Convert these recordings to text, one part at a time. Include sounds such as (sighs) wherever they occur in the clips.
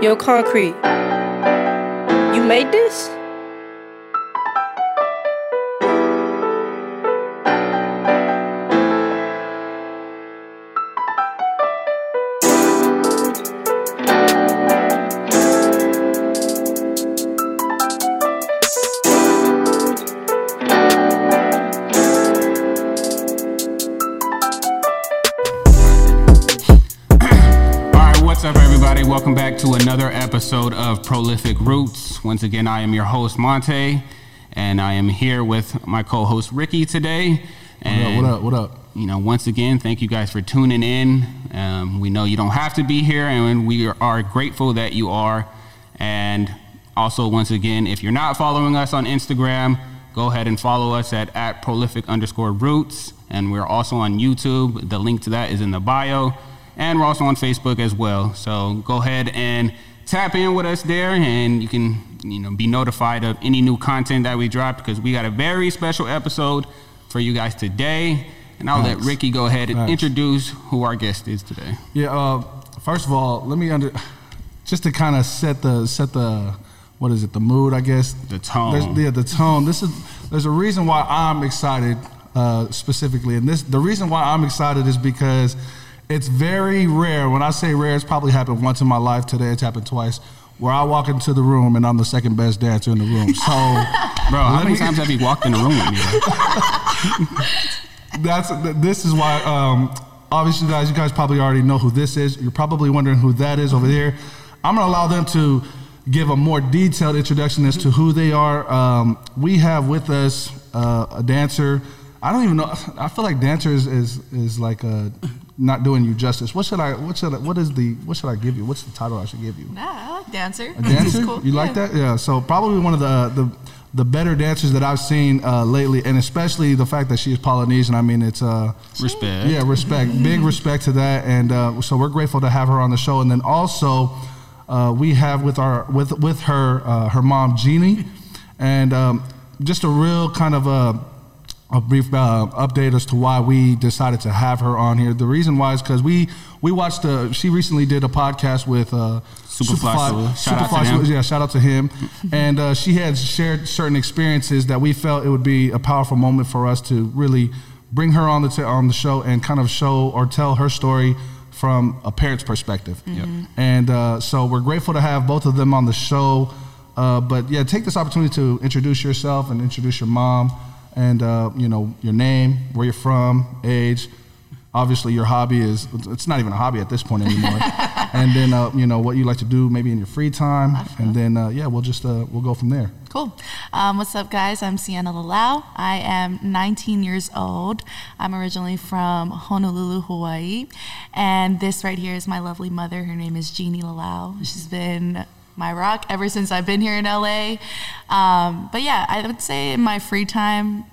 Yo, Concrete, you made this? Episode of Prolific Roots. Once again, I am your host, Monte, and I am here with my co host, Ricky, today. And, what up, what up, what up? You know, once again, thank you guys for tuning in. Um, we know you don't have to be here, and we are grateful that you are. And also, once again, if you're not following us on Instagram, go ahead and follow us at, at prolific underscore roots. And we're also on YouTube. The link to that is in the bio and we're also on Facebook as well. So go ahead and tap in with us there, and you can you know be notified of any new content that we drop because we got a very special episode for you guys today. And I'll Thanks. let Ricky go ahead and Thanks. introduce who our guest is today. Yeah. Uh, first of all, let me under just to kind of set the set the what is it the mood I guess the tone. There's, yeah, the tone. This is there's a reason why I'm excited uh, specifically, and this the reason why I'm excited is because it's very rare. When I say rare, it's probably happened once in my life. Today, it's happened twice. Where I walk into the room and I'm the second best dancer in the room. So, (laughs) bro, how many times have you walked in the room with me? (laughs) That's this is why. Um, obviously, guys, you guys probably already know who this is. You're probably wondering who that is over there. I'm gonna allow them to give a more detailed introduction as to who they are. Um, we have with us uh, a dancer. I don't even know. I feel like dancer is is, is like a not doing you justice. What should I? What should I? What is the? What should I give you? What's the title I should give you? Nah, I like dancer. A dancer? (laughs) cool. You yeah. like that? Yeah. So probably one of the the the better dancers that I've seen uh, lately, and especially the fact that she is Polynesian. I mean, it's uh, respect. Yeah, respect. Big respect to that, and uh, so we're grateful to have her on the show. And then also, uh, we have with our with with her uh, her mom Jeannie, and um, just a real kind of a a brief uh, update as to why we decided to have her on here. The reason why is because we we watched. Uh, she recently did a podcast with uh, Superfly. Shout Superfly, out to him. Yeah, shout out to him. (laughs) and uh, she had shared certain experiences that we felt it would be a powerful moment for us to really bring her on the t- on the show and kind of show or tell her story from a parent's perspective. Mm-hmm. And uh, so we're grateful to have both of them on the show. Uh, but yeah, take this opportunity to introduce yourself and introduce your mom and uh, you know your name, where you're from, age. Obviously, your hobby is it's not even a hobby at this point anymore. (laughs) and then uh, you know what you like to do maybe in your free time, and then uh, yeah, we'll just uh, we'll go from there. Cool. Um, what's up, guys? I'm Sienna Lalau. I am 19 years old. I'm originally from Honolulu, Hawaii, and this right here is my lovely mother. Her name is Jeannie Lalau. She's been my rock ever since I've been here in LA. Um, but yeah, I would say in my free time,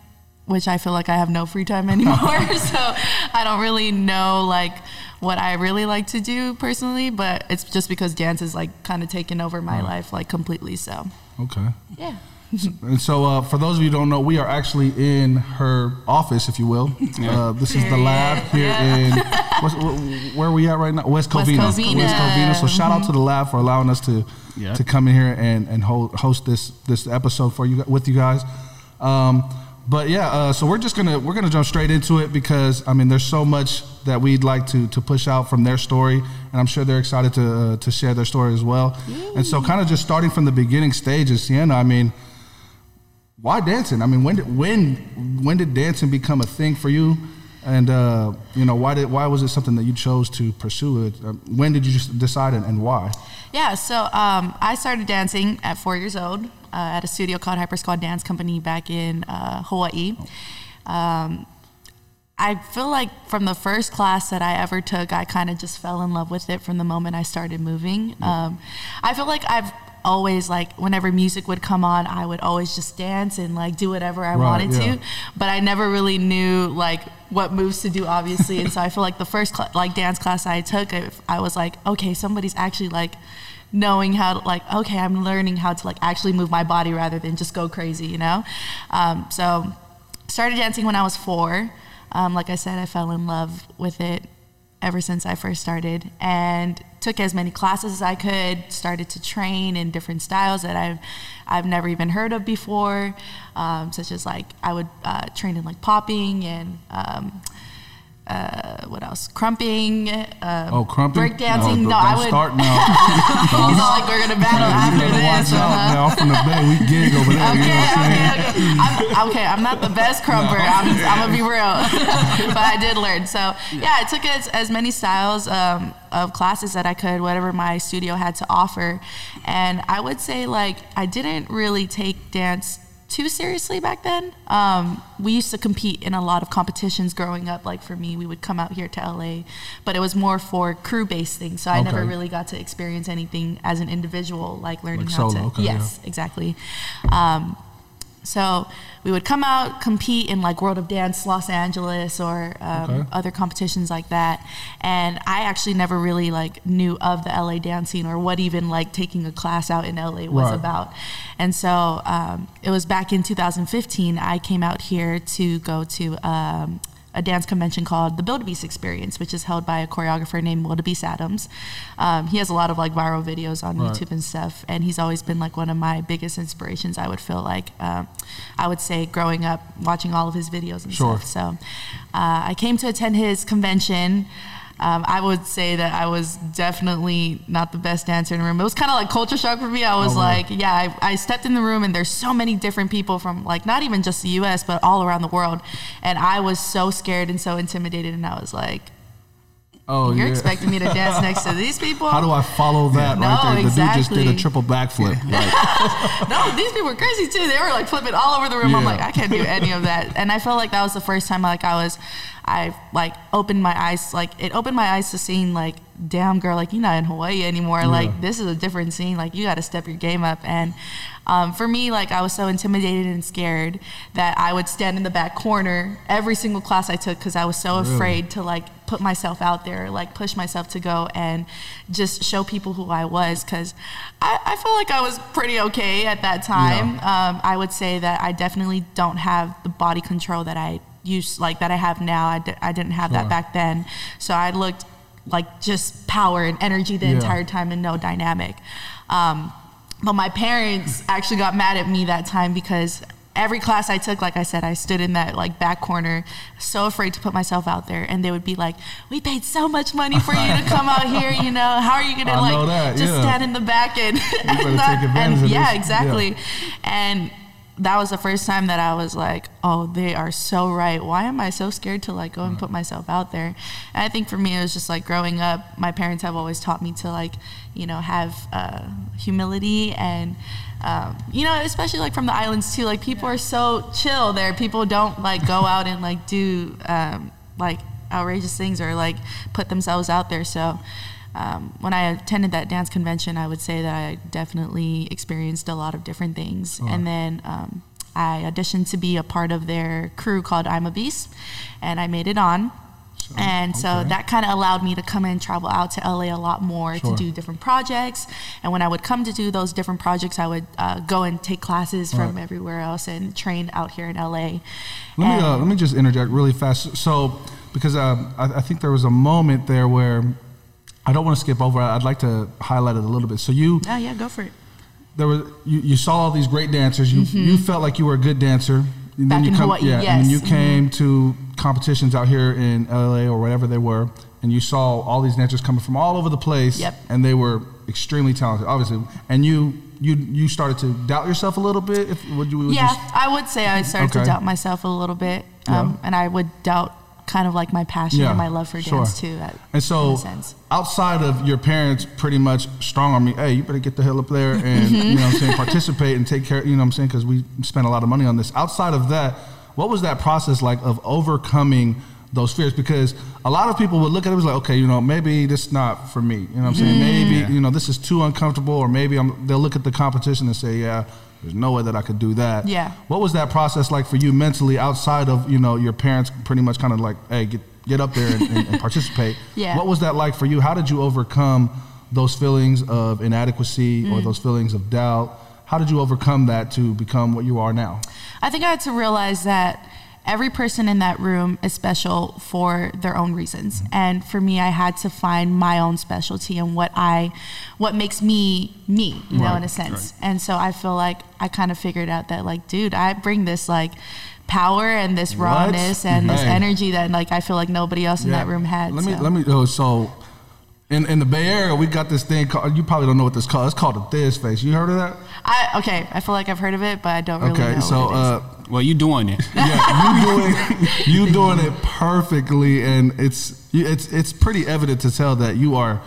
which I feel like I have no free time (laughs) anymore, (laughs) so I don't really know like what I really like to do personally. But it's just because dance is like kind of taken over my right. life like completely. So okay, yeah. (laughs) and so, uh, for those of you who don't know, we are actually in her office, if you will. Yeah. Uh, this is the lab here yeah. in where are we at right now? West Covina. West Covina. West Covina. So, shout out to the lab for allowing us to yeah. to come in here and and host this this episode for you with you guys. Um, but yeah, uh, so we're just gonna we're gonna jump straight into it because I mean, there's so much that we'd like to to push out from their story, and I'm sure they're excited to uh, to share their story as well. Yay. And so, kind of just starting from the beginning stages, Sienna. I mean why dancing? I mean, when did when when did dancing become a thing for you? And uh, you know, why did why was it something that you chose to pursue it? Uh, when did you decide and, and why? Yeah, so um, I started dancing at four years old uh, at a studio called Hyper Squad Dance Company back in uh, Hawaii. Um, I feel like from the first class that I ever took, I kind of just fell in love with it from the moment I started moving. Um, I feel like I've always like whenever music would come on, I would always just dance and like do whatever I right, wanted yeah. to. But I never really knew like what moves to do, obviously. and so I feel like the first cl- like dance class I took, I, I was like, okay, somebody's actually like knowing how to like okay i'm learning how to like actually move my body rather than just go crazy you know? Um, so started dancing when i was four. Um, like i said i fell in love with it ever since I first started and took as many classes as I could, started to train in different styles that I've I've never even heard of before, um, such as like I would uh, train in like popping and um, uh, what else? Crumping. Um, Oh, crumping? Breakdancing. No, No, I would. start now. (laughs) Like, we're gonna battle after this. watch out uh-huh. now. From the Bay. We gig over there. you know Okay, what I'm saying? okay, okay. I'm, okay, I'm not the best crumper. I'm, I'm gonna be real, (laughs) but I did learn. So yeah, I took as, as many styles um, of classes that I could, whatever my studio had to offer, and I would say like I didn't really take dance too seriously back then. Um, we used to compete in a lot of competitions growing up. Like for me, we would come out here to LA, but it was more for crew based things. So I never really got to experience anything as an individual, like learning Like how solo, to. okay, yeah. yes, exactly. Um, so we would come out, compete in like World of Dance Los Angeles or um, Okay. other competitions like that. And I actually never really like knew of the LA dance scene or what even like taking a class out in LA was Right. about. And so um, it was back in 2015, I came out here to go to um, a dance convention called the Wildebeest Experience, which is held by a choreographer named Willdabeast Adams. Um, he has a lot of like viral videos on Right. YouTube and stuff, and he's always been like one of my biggest inspirations. I would feel like um, I would say growing up watching all of his videos and Sure. stuff. So uh, I came to attend his convention. Um, I would say that I was definitely not the best dancer in the room. It was kind of like culture shock for me. I was Oh, like, yeah, I, I stepped in the room and there's so many different people from like not even just the U.S. but all around the world, and I was so scared and so intimidated, and I was like, Oh, you're yeah. expecting me to (laughs) dance next to these people? How do I follow that No, right there? The dude just did a triple backflip. (laughs) Like, no, these people were crazy too. They were like flipping all over the room. I'm like, I can't do any of that. And I felt like that was the first time like I was, I like opened my eyes. Like it opened my eyes to seeing like, damn girl, like you're not in Hawaii anymore. Like this is a different scene. Like you got to step your game up. And um, for me, like I was so intimidated and scared that I would stand in the back corner every single class I took because I was so Really? afraid to like put myself out there, like push myself to go and just show people who I was. Because I, I feel like I was pretty okay at that time. Um, I would say that I definitely don't have the body control that I used, like that I have now. I, didn't have Sure. that back then. So I looked like just power and energy the Yeah. entire time and no dynamic. Um, but my parents actually got mad at me that time because every class I took, like I said, I stood in that like back corner, so afraid to put myself out there. And they would be like, "We paid so much money for you to (laughs) come out here. You know, how are you gonna like that, just yeah. stand in the back and, and (laughs) not- and yeah, this. exactly." And that was the first time that I was like, "Oh, they are so right. Why am I so scared to like go and put myself out there?" And I think for me, it was just like growing up. My parents have always taught me to like, you know, have uh, humility and. Um, you know, especially like from the islands too. Like people are so chill there. People don't like go (laughs) out and like do um, like outrageous things or like put themselves out there. So um, when I attended that dance convention, I would say that I definitely experienced a lot of different things. And then um, I auditioned to be a part of their crew called I'm a Beast, and I made it on. And so okay. that kind of allowed me to come and travel out to LA a lot more Sure. to do different projects. And when I would come to do those different projects, I would uh, go and take classes from everywhere else and train out here in LA. Let me uh, let me just interject really fast. So, because um, I, I think there was a moment there where I don't want to skip over. I'd like to highlight it a little bit. So you Oh yeah, go for it. there was you, you saw all these great dancers. You you felt like you were a good dancer. And Mm-hmm. Back you in come, Hawaii, yeah, and then you yes. came to competitions out here in LA or wherever they were, and you saw all these dancers coming from all over the place, Yep. and they were extremely talented, obviously. And you you you started to doubt yourself a little bit. If would you would yeah, you, I would say I started Okay. to doubt myself a little bit, Yeah. um, and I would doubt kind of like my passion Yeah, and my love for sure. dance too. At, And so, sense. outside of your parents pretty much strong on me, hey, you better get the hell up there and, you know what I'm saying, participate and take care, you know what I'm saying, because we spent a lot of money on this. Outside of that, what was that process like of overcoming those fears? Because a lot of people would look at it as like, okay, you know, maybe this is not for me. You know what I'm saying? Maybe, you know, this is too uncomfortable, or maybe I'm, they'll look at the competition and say, yeah, there's no way that I could do that. Yeah. What was that process like for you mentally outside of, you know, your parents pretty much kind of like, hey, get, get up there and, and, and participate? (laughs) Yeah. What was that like for you? How did you overcome those feelings of inadequacy Mm. or those feelings of doubt? How did you overcome that to become what you are now? I think I had to realize that every person in that room is special for their own reasons. And for me, I had to find my own specialty and what I, what makes me me, you know, in a sense. And so I feel like I kind of figured out that like, dude, I bring this like power and this What? rawness and this energy that like I feel like nobody else in that room had. Let me so. let me. Oh, so in in the Bay Area, we got this thing called. You probably don't know what this called. It's called a Thiz face. You heard of that? I okay, I feel like I've heard of it, but I don't really Okay, know. so what it is. uh, Well, you doing it. (laughs) yeah, you doing you doing it perfectly, and it's it's it's pretty evident to tell that you are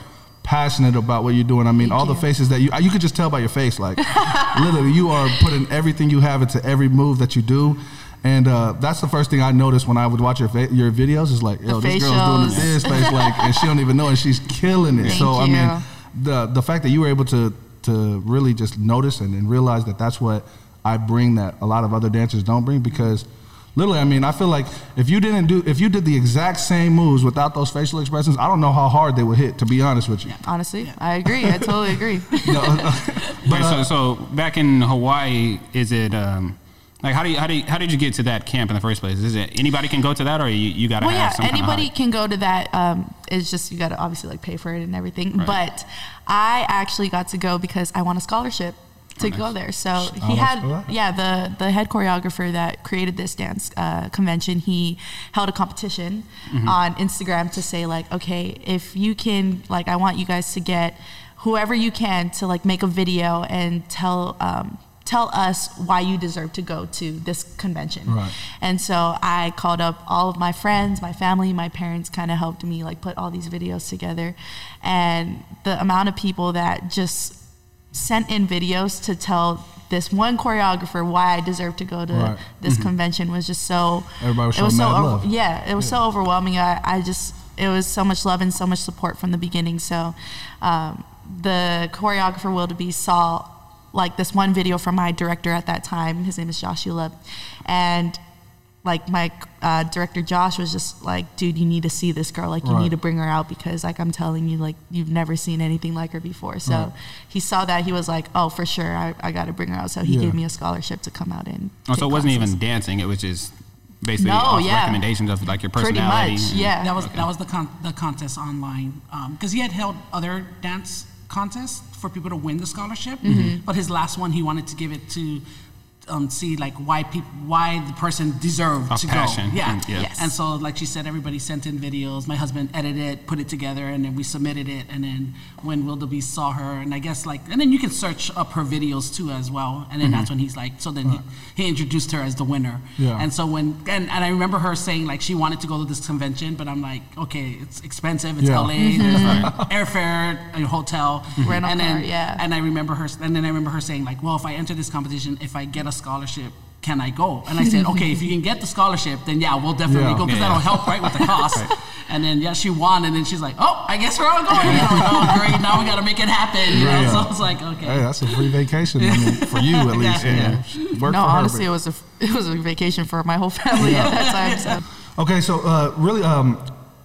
passionate about what you're doing. I mean, Thank all the faces that you you could just tell by your face, like (laughs) literally, you are putting everything you have into every move that you do. And uh, that's the first thing I noticed when I would watch your fa- your videos is like, yo, The this girl's doing facials. this face, like, (laughs) and she don't even know, and she's killing it. Thank so I mean, the the fact that you were able to to really just notice and, and realize that that's what I bring that a lot of other dancers don't bring because literally I mean I feel like if you didn't do if you did the exact same moves without those facial expressions I don't know how hard they would hit to be honest with you. honestly, I agree. I totally agree. (laughs) No, uh, Wait, so, so back in Hawaii, is it um, like how do you how do you, how did you get to that camp in the first place? Is it anybody can go to that, or you, you got to well, have yeah, some kind of anybody can go to that. Um, it's just you got to obviously like pay for it and everything. But I actually got to go because I won a scholarship to go there. So he Oh, had, yeah, the the head choreographer that created this dance uh, convention. He held a competition Mm-hmm. on Instagram to say like, okay, if you can, like, I want you guys to get whoever you can to like make a video and tell. Um, Tell us why you deserve to go to this convention. Right. And so I called up all of my friends, my family, my parents kind of helped me like put all these videos together. And the amount of people that just sent in videos to tell this one choreographer why I deserve to go to Right. this convention was just so Everybody was it was showing so over- love. yeah, it was so overwhelming. I, I just it was so much love and so much support from the beginning. So um, the choreographer Willdabeast saw like this one video from my director at that time. His name is Joshua, and like my uh, director Josh was just like, dude, you need to see this girl. Like you Right. need to bring her out because like I'm telling you, like you've never seen anything like her before. So Right. he saw that he was like, oh, for sure, I, I got to bring her out. So he Yeah. gave me a scholarship to come out and. Oh, so take it wasn't classes. even dancing; it was just basically No, off yeah. recommendations of like your personality. Pretty personality. much, yeah. That was that was the con- the contest online because he had held other dance contests for people to win the scholarship, Mm-hmm. but his last one he wanted to give it to um, see like why people why the person deserved Of to passion, go. Yeah. and- yeah. Yes. And so like she said, everybody sent in videos. My husband edited it, put it together, and then we submitted it. And then when Willdabeast saw her, and I guess like and then you can search up her videos too as well. And then that's mm-hmm. when he's like, so then he, he introduced her as the winner. Yeah. And so when and, and I remember her saying like she wanted to go to this convention, but I'm like, okay, it's expensive. It's Yeah. LA. Mm-hmm. There's airfare, a hotel, mm-hmm. Rental and then car, yeah. and I remember her and then I remember her saying like, well, if I enter this competition, if I get a scholarship. Can I go? And I said, okay, if you can get the scholarship, then yeah, we'll definitely Yeah. go because Yeah. that'll help, right, with the (laughs) cost. And then yeah, she won, and then she's like, oh, I guess we're all going. And I'm like, oh, great, now we got to make it happen. You know? Yeah. So I was like, okay. hey, that's a free vacation I mean, for you at least. Yeah. you. Work no, for her, honestly, but- it was a (laughs) it was a vacation for my whole family at that time. So. Okay, so uh, really, um,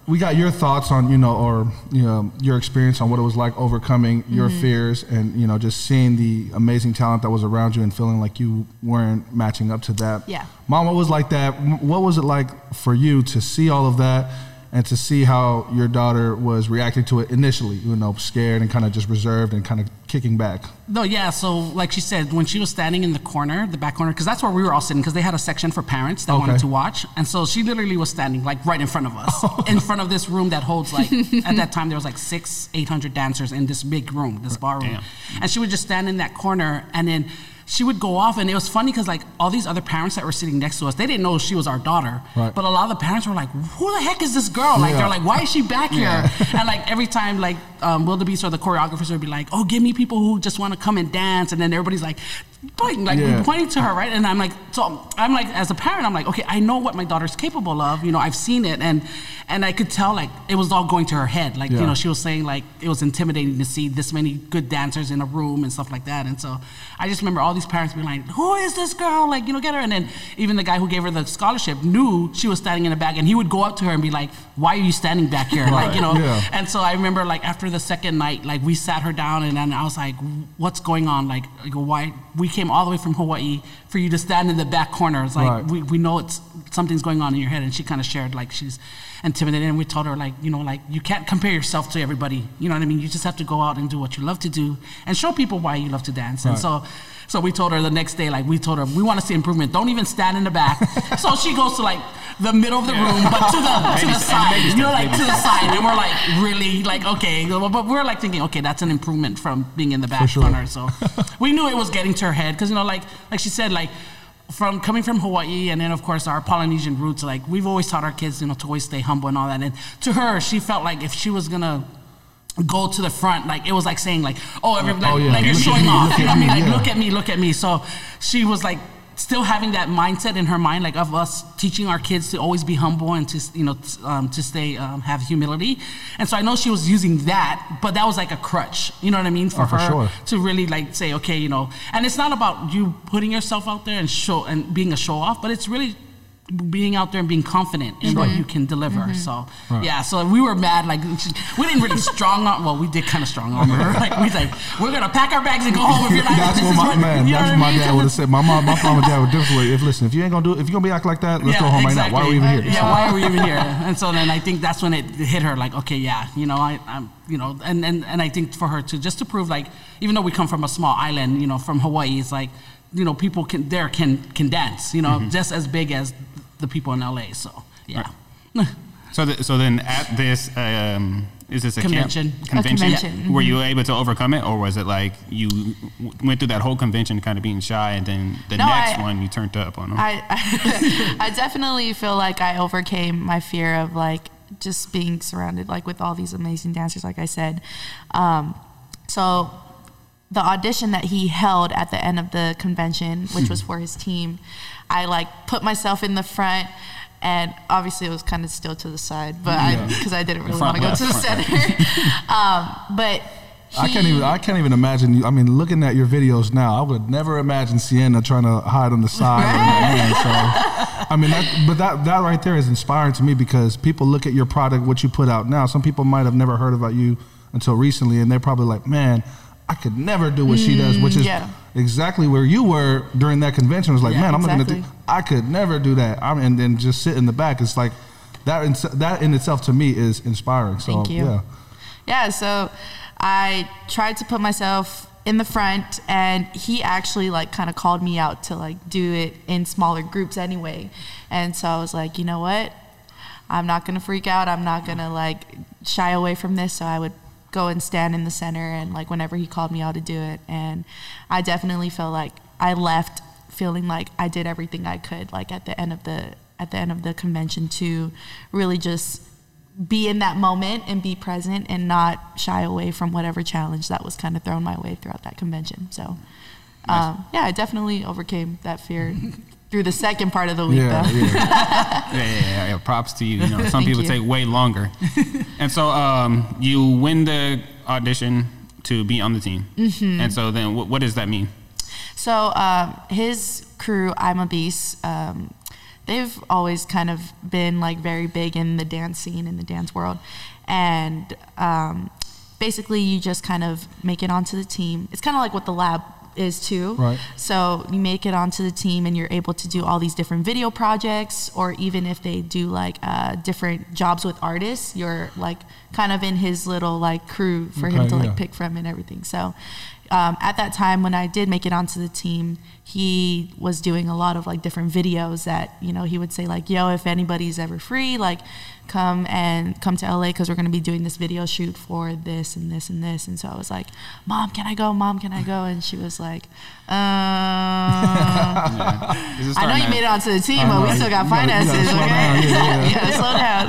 we got your thoughts on you know, or you know, your experience on what it was like overcoming your Mm-hmm. fears, and you know, just seeing the amazing talent that was around you, and feeling like you weren't matching up to that. Yeah. Mom, what was like that? What was it like for you to see all of that, and to see how your daughter was reacting to it initially? You know, scared and kind of just reserved and kind of kicking back. No, yeah. So, like she said, when she was standing in the corner, the back corner, because that's where we were all sitting, because they had a section for parents that Okay. wanted to watch, and so she literally was standing like right in front of us, (laughs) in front of this room that holds like at that time there was like six, eight hundred dancers in this big room, this bar room, Damn. and she would just stand in that corner, and then she would go off, and it was funny because like all these other parents that were sitting next to us, they didn't know she was our daughter, Right. but a lot of the parents were like, "Who the heck is this girl?" Like Yeah. they're like, "Why is she back here?" Yeah. and like every time like um, Willdabeast or the choreographers would be like oh give me people who just want to come and dance and then everybody's like pointing like Yeah. pointing to her right? And i'm like so i'm like as a parent i'm like okay i know what my daughter's capable of you know i've seen it. And and i could tell like it was all going to her head. Like Yeah. you know she was saying like it was intimidating to see this many good dancers in a room and stuff like that. And so i just remember all these parents being like who is this girl? Like you know get her. And then even the guy who gave her the scholarship knew she was standing in the back and he would go up to her and be like why are you standing back here? Like you know? Yeah. and so I remember like after the second night, like we sat her down and then I was like, "What's going on? Like, go, why we came all the way from Hawaii for you to stand in the back corner? It's like Right. we, we know it's something's going on in your head." And she kind of shared like she's intimidated, and we told her like, you know, like you can't compare yourself to everybody. You know what I mean? You just have to go out and do what you love to do and show people why you love to dance. And so. So we told her the next day, like we told her, we want to see improvement. Don't even stand in the back. (laughs) so she goes to like the middle of the room, but to the to the side, you know, like to the side. And we're like really like okay, but we're like thinking, okay, that's an improvement from being in the back sure. corner. So (laughs) we knew it was getting to her head because you know, like like she said, like from coming from Hawaii and then of course our Polynesian roots, like we've always taught our kids, you know, to always stay humble and all that. And to her, she felt like if she was gonna go to the front, like it was like saying like, oh, everybody, oh, like, Oh, yeah. like you're showing off. You know what I mean? Like look at me, look at me. So she was like still having that mindset in her mind, like of us teaching our kids to always be humble and to you know um, to stay um, have humility. And so I know she was using that, but that was like a crutch. You know what I mean for Oh, for her sure. to really like say, okay, you know. And it's not about you putting yourself out there and show and being a show off, but it's really being out there and being confident in what you can deliver. So yeah, so we were mad. Like we didn't really strong on. Well, we did kind of strong on her. Like we like we're gonna pack our bags and go home if you're not. That's this what is my man. you know That's what what I my mean? dad would have said. My mom, my mom and dad were different. If listen, if you ain't gonna do it, if you're gonna be act like that, let's go home right now. Why are we even here? Yeah, why are we even here? (laughs) And so then I think that's when it hit her, like, okay, yeah, you know, I, I'm, you know, and, and, and I think for her to just to prove, like, even though we come from a small island, you know, from Hawaii, it's like, you know, people can there can can dance, you know, Mm-hmm. just as big as the people in LA. So yeah. (laughs) So, th- so then at this, um, is this a camp- Convention. A convention? convention, Were you able to overcome it, or was it like you w- went through that whole convention kind of being shy, and then the No, next I- one you turned up on them? I, I (laughs) I definitely feel like I overcame my fear of like just being surrounded like with all these amazing dancers, like I said. Um, so the audition that he held at the end of the convention, which was for his team, I like put myself in the front. And obviously, it was kind of still to the side, but I Yeah. because I didn't really want to go to the center. (laughs) um, but I can't even. I can't even imagine you. I mean, looking at your videos now, I would never imagine Sienna trying to hide on the side. end, so, I mean, that, but that that right there is inspiring to me because people look at your product, what you put out now. Some people might have never heard about you until recently, and they're probably like, "Man, I could never do what she does," which is yeah. Exactly where you were during that convention. It was like, Yeah, "Man, I'm gonna do. exactly. I could never do that." I'm and then just sit in the back. It's like that. In, that in itself to me is inspiring. So Thank you. yeah. Yeah, so I tried to put myself in the front and he actually like kind of called me out to like do it in smaller groups anyway. And so I was like, you know what? I'm not going to freak out. I'm not going to like shy away from this. So I would go and stand in the center and like whenever he called me out to do it. And I definitely felt like I left feeling like I did everything I could like at the end of the at the end of the convention to really just be in that moment and be present and not shy away from whatever challenge that was kind of thrown my way throughout that convention. So, um, yeah, I definitely overcame that fear (laughs) through the second part of the week, Yeah, though. yeah. (laughs) yeah, yeah, yeah, yeah. Props to you. You know, some people you. take way longer. (laughs) and so, um, you win the audition to be on the team. Mm-hmm. And so, then what, what does that mean? So um, his crew, I'm a Beast. Um, they've always kind of been like very big in the dance scene in the dance world, and um, basically you just kind of make it onto the team. It's kind of like what the lab is too. Right. So you make it onto the team, and you're able to do all these different video projects, or even if they do like uh, different jobs with artists, you're like kind of in his little like crew for him Okay, to like pick from and everything. So um, at that time when I did make it onto the team, he was doing a lot of like different videos that you know he would say like, "Yo, if anybody's ever free, like come and come to LA because we're gonna be doing this video shoot for this and this and this." And so I was like, "Mom, can I go? Mom, can I go?" And she was like, uh, (laughs) Is it "I know you made it onto the team, but know, we still got you gotta- gotta finances, okay? down, yeah, yeah. you (laughs) gotta slow down."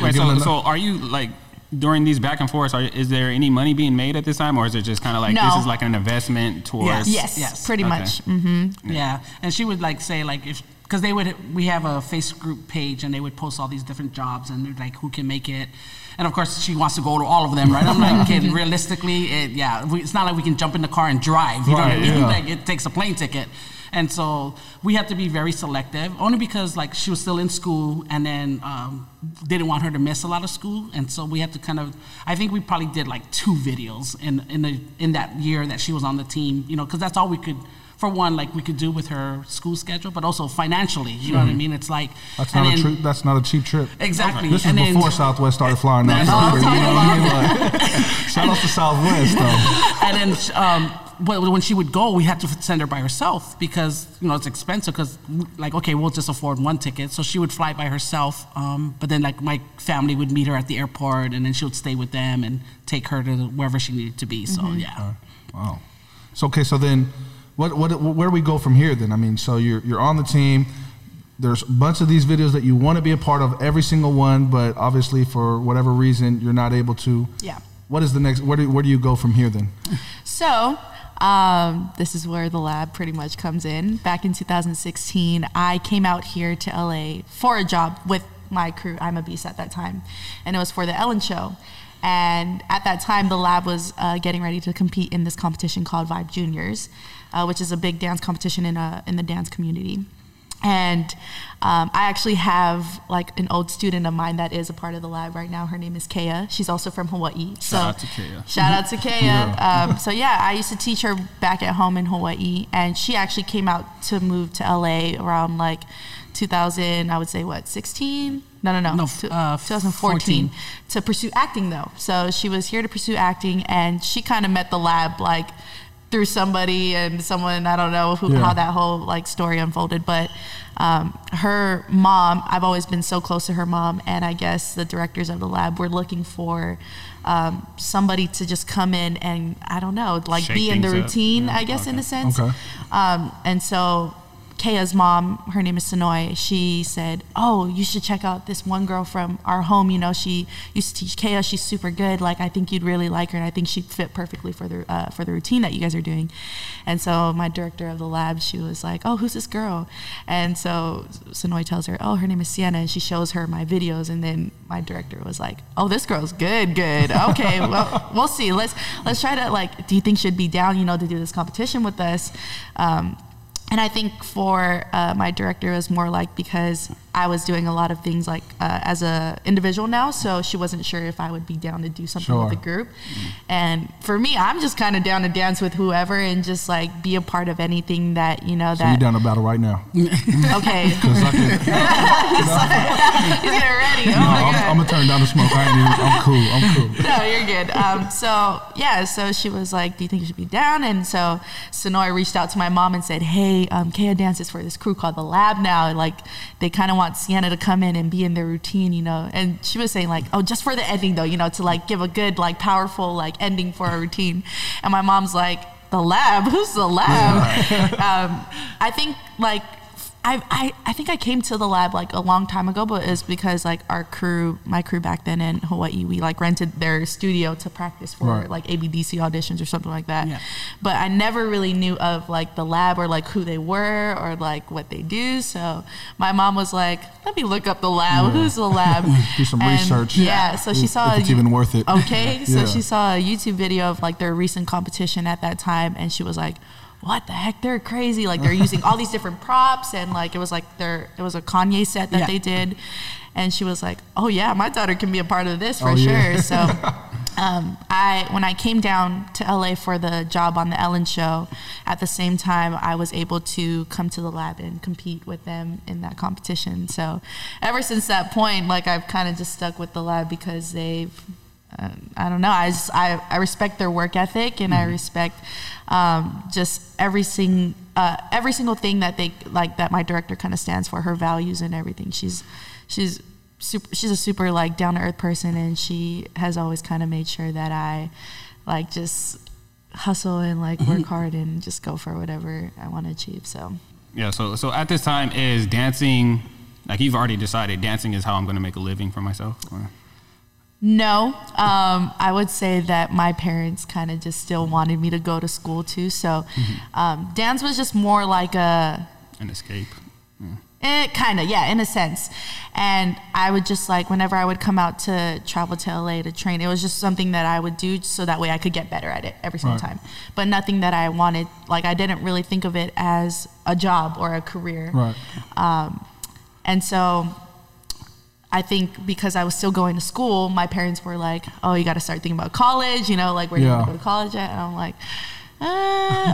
(laughs) Wait, so, so are you like during these back and forths? Are, is there any money being made at this time, or is it just kind of like this is like an investment towards? Yes. yes, pretty Okay. much. hmm Yeah, and she would like say like if because they would we have a Facebook group page and they would post all these different jobs and they're like who can make it, and of course she wants to go to all of them, right? I'm like, kid, (laughs) realistically, it, yeah, we, it's not like we can jump in the car and drive. You know what I Right, mean? yeah. Like it takes a plane ticket. and so we had to be very selective. Only because like she was still in school, and then um, didn't want her to miss a lot of school, and so we had to kind of. I think we probably did like two videos in in the in that year that she was on the team. You know, because that's all we could. For one, like we could do with her school schedule, but also financially. You know what I mean? It's like That's not a trip. That's not a cheap trip. Exactly. This is and then- before Southwest started flying out. I'm you know talking what I mean? Like, (laughs) shout out to Southwest though. (laughs) and then um, but when she would go, we had to send her by herself because you know it's expensive. Because like, okay, we'll just afford one ticket, so she would fly by herself. Um, but then like my family would meet her at the airport, and then she would stay with them and take her to wherever she needed to be. So Mm-hmm. yeah. Wow. So okay, so then, what what where do we go from here? Then I mean, so you're you're on the team. There's a bunch of these videos that you want to be a part of, every single one, but obviously for whatever reason you're not able to. Yeah. What is the next? Where do where do you go from here then? (laughs) So, um, this is where the lab pretty much comes in. Back in 2016, I came out here to LA for a job with my crew. I'm a beast at that time, and it was for the Ellen Show. And at that time, the lab was uh, getting ready to compete in this competition called Vibe Juniors, uh, which is a big dance competition in a, in the dance community. And um, I actually have like an old student of mine that is a part of the lab right now. Her name is Kea. She's also from Hawaii. So out to Kea. Shout out to Kea. Um, so yeah, I used to teach her back at home in Hawaii, and she actually came out to move to LA around like 2000. I would say what 16? No, no, no. No, uh, 2014 to pursue acting though. So she was here to pursue acting, and she kind of met the lab like through somebody and someone I don't know who, Yeah. how that whole like story unfolded, but um, her mom I've always been so close to her mom, and I guess the directors of the lab were looking for um, somebody to just come in and I don't know like Shake be in the routine Yeah, I guess in okay. a sense. Okay. Um, and so Kaya's mom, her name is Sonoy, she said, Oh, you should check out this one girl from our home. You know, she used to teach Kaya. She's super good. Like, I think you'd really like her. And I think she'd fit perfectly for the, uh, for the routine that you guys are doing. And so my director of the lab, she was like, Oh, who's this girl? And so Sonoy tells her, Oh, her name is Sienna. And she shows her my videos. And then my director was like, Oh, this girl's good, good. Okay, (laughs) well, we'll see. Let's, let's try to, like, do you think she'd be down, you know, to do this competition with us? Um, and I think for uh, my director it was more like because I was doing a lot of things like uh, as a individual now, so she wasn't sure if I would be down to do something with the group. And for me, I'm just kind of down to dance with whoever and just like be a part of anything that you know So you're down to battle right now? (laughs) okay, (laughs) Because I can, (laughs) he's getting ready. Oh no, I'm. I'm gonna turn down the smoke. I ain't even, I'm cool. I'm cool. no, you're good. Um, so yeah, so she was like, "Do you think you should be down?" And so Sonoy reached out to my mom and said, "Hey, um, Kaya dances for this crew called the Lab now. Like, they kind of want Sienna to come in and be in their routine, you know." And she was saying like, "Oh, just for the ending though, you know, to like give a good, like, powerful like ending for a routine." And my mom's like, "The Lab? (laughs) Who's the Lab?" (laughs) um, I think like I, I, I think I came to the lab like a long time ago, but it's because like our crew, my crew back then in Hawaii, we like rented their studio to practice for Right. like ABDC auditions or something like that. Yeah. But I never really knew of like the lab or like who they were or like what they do. So my mom was like, "Let me look up the lab. Who's the lab? (laughs) Do some And, research. Yeah. So she saw if it's a- even worth it. Okay, (laughs) so Yeah. she saw a YouTube video of like their recent competition at that time, and she was like, "What the heck? They're crazy! Like they're using all these different props, and like it was like their it was a Kanye set that Yeah. they did." And she was like, "Oh yeah, my daughter can be a part of this for Oh, yeah. sure." (laughs) So, um, I when I came down to LA for the job on the Ellen Show, at the same time I was able to come to the lab and compete with them in that competition. So, ever since that point, like I've kind of just stuck with the lab because they've uh, I don't know. I just I, I respect their work ethic and I respect um, just every sing uh, every single thing that they like that my director kind of stands for her values and everything. She's she's super she's a super like down to earth person and she has always kind of made sure that I like just hustle and like work hard and just go for whatever I want to achieve. So Yeah. So so at this time is dancing. Like you've already decided, dancing is how I'm going to make a living for myself. Or? No, um, I would say that my parents kind of just still wanted me to go to school too. So, um, dance was just more like a An escape. Eh, kind of, yeah, in a sense. And I would just like, whenever I would come out to travel to LA to train, it was just something that I would do so that way I could get better at it every single Right. time. But nothing that I wanted, like, I didn't really think of it as a job or a career. Right. And so I think because I was still going to school, my parents were like, oh, you got to start thinking about college, you know, like, where you Yeah. want to go to college at? And I'm like, uh,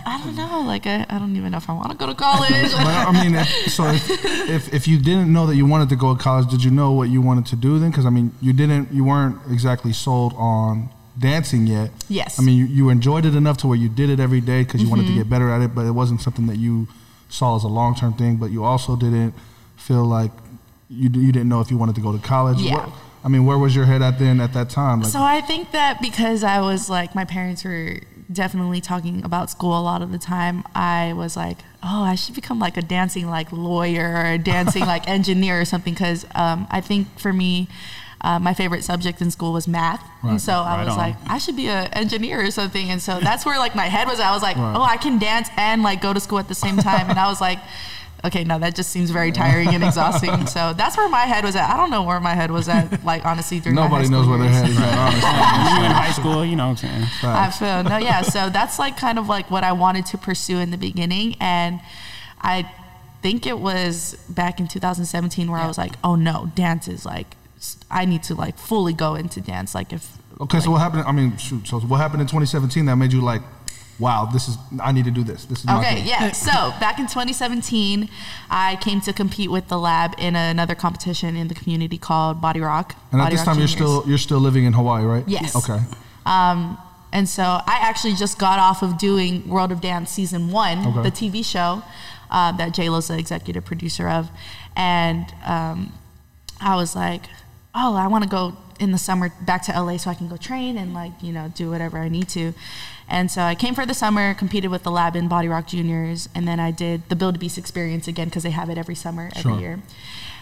I don't know. Like, I, I don't even know if I want to go to college. But I mean, if, so if, if if you didn't know that you wanted to go to college, did you know what you wanted to do then? Because I mean, you didn't, you weren't exactly sold on dancing yet. Yes. I mean, you, you enjoyed it enough to where you did it every day because you wanted to get better at it, but it wasn't something that you saw as a long term thing. But you also didn't feel like you you didn't know if you wanted to go to college. Yeah. Where- I mean, where was your head at then at that time? Like, So I think that because I was like, my parents were definitely talking about school a lot of the time. I was like, oh, I should become like a dancing like lawyer or a dancing like (laughs) engineer or something. Because um, I think for me, uh, my favorite subject in school was math, Right. and so I Right was on. like, I should be an engineer or something. And so that's where like my head was. I was like, Right. oh, I can dance and like go to school at the same time. And I was like. Okay, no, that just seems very tiring and exhausting. (laughs) So that's where my head was at. I don't know where my head was at, (laughs) like honestly, during nobody knows where their head is at, honestly. (laughs) you in high school, you know what I'm saying? I feel no, yeah. So that's like kind of like what I wanted to pursue in the beginning, and I think it was back in 2017 where I was like, oh no, dance is like I need to like fully go into dance. Like if Okay, so what happened? I mean, shoot. So what happened in 2017 that made you like, wow, this is I need to do this. This is Okay, yeah. So back in 2017, I came to compete with the lab in another competition in the community called Body Rock. And at this Rock time, you're still you're still living in Hawaii, right? Yes. Okay. Um, and so I actually just got off of doing World of Dance season one, Okay. the TV show uh, that J Lo's the executive producer of, and um, I was like, oh, I want to go in the summer back to LA so I can go train and like you know do whatever I need to. And so I came for the summer, competed with the lab in Body Rock Juniors, and then I did the Build a Beast experience again because they have it every summer, every year.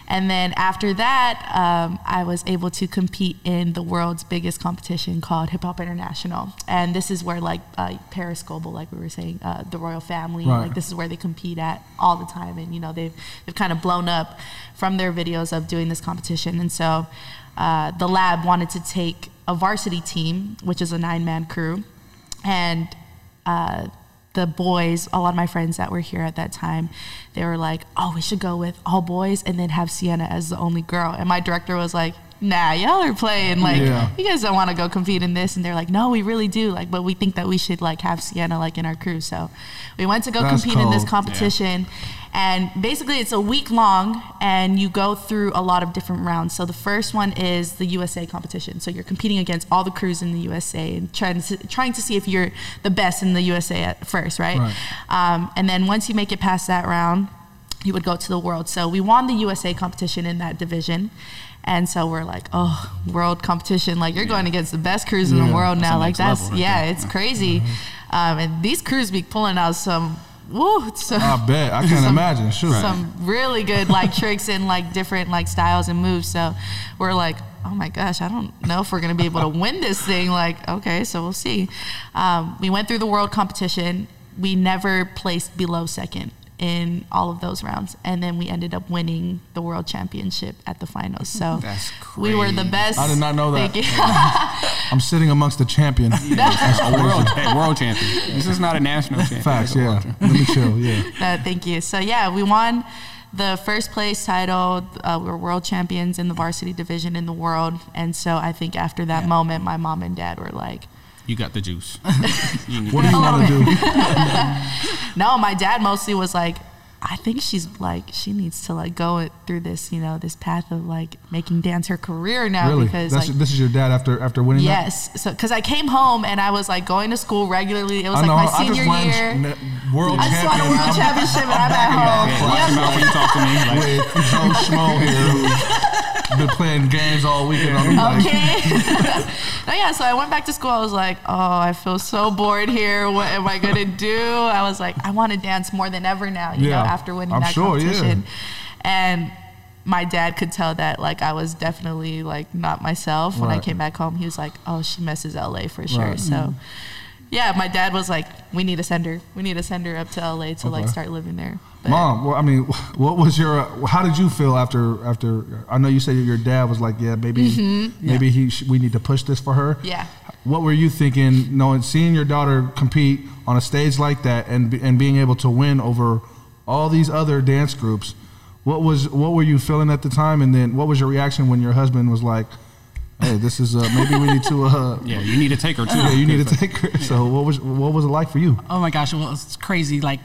And then after that, um, I was able to compete in the world's biggest competition called Hip Hop International. And this is where, like, uh, Parris Goebel, like we were saying, uh, the royal family, Right. like, this is where they compete at all the time. And, you know, they've, they've kind of blown up from their videos of doing this competition. And so uh, the lab wanted to take a varsity team, which is a nine man crew, and uh, the boys, a lot of my friends that were here at that time, they were like, "Oh, we should go with all boys and then have Sienna as the only girl." And my director was like, "Nah, y'all are playing. Like, Yeah. you guys don't want to go compete in this." And they're like, "No, we really do. Like, but we think that we should like have Sienna like in our crew." So we went to go That's compete in this cold. competition. And basically, it's a week long, and you go through a lot of different rounds. So the first one is the USA competition. So you're competing against all the crews in the USA and trying to trying to see if you're the best in the USA at first, right? Right. Um, and then once you make it past that round, you would go to the world. So we won the USA competition in that division. And so we're like, oh, world competition. Like, you're going against the best crews in the world now. Like, that's, right yeah, there. it's crazy. Um, and these crews be pulling out some, I bet I can (laughs) Some- imagine. Sure. some really good like (laughs) tricks and like different like styles and moves. So we're like, oh my gosh, I don't know if we're gonna be able to win this thing. Like, okay, so we'll see. Um, we went through the world competition. We never placed below second in all of those rounds, and then we ended up winning the world championship at the finals. So (laughs) That's we were the best. I did not know that. (laughs) I'm sitting amongst the champion. (laughs) A world, hey, world champion. This is not a national champion. Facts. It's a world Yeah. champion. Let me chill. Yeah. Uh, thank you. So yeah, we won the first place title. Uh, we were world champions in the varsity division in the world, and so I think after that moment, my mom and dad were like, You got the juice. (laughs) What do you A want to do? (laughs) "No." My dad mostly was like, "I think she's like she needs to like go through this, you know, this path of like making dance her career now Really? because That's, like." this is your dad after after winning that. Yes, so because I came home and I was like going to school regularly. It was I like know. my I senior just won year. n- world I just won a world championship and I'm at home. Yeah, watch your Yep. mouth when you talk to me. Like, (laughs) with Joe Schmo here, been playing games all weekend. I'm Okay. (laughs) no, yeah, so I went back to school. I was like, oh, I feel so bored here. What am I going to do? I was like, I want to dance more than ever now, you Yeah, know, after winning I'm that sure, yeah. competition. And my dad could tell that like I was definitely like not myself when I came back home. He was like, "Oh, she misses LA for sure." Right. So, yeah, my dad was like, we need to send her. We need to send her up to LA to like start living there. But Mom, well, I mean, (laughs) what was your? How did you feel after? After I know you said your dad was like, "Yeah, maybe, maybe he, sh- we need to push this for her." Mm-hmm. Yeah. What were you thinking, knowing, seeing your daughter compete on a stage like that, and and being able to win over all these other dance groups? What was what were you feeling at the time, and then what was your reaction when your husband was like, "Hey, this is uh, maybe we need to, uh, (laughs) Yeah, you need to take her too. yeah, you need to take her." So what was what was it like for you? Oh my gosh, well, it's crazy. Like,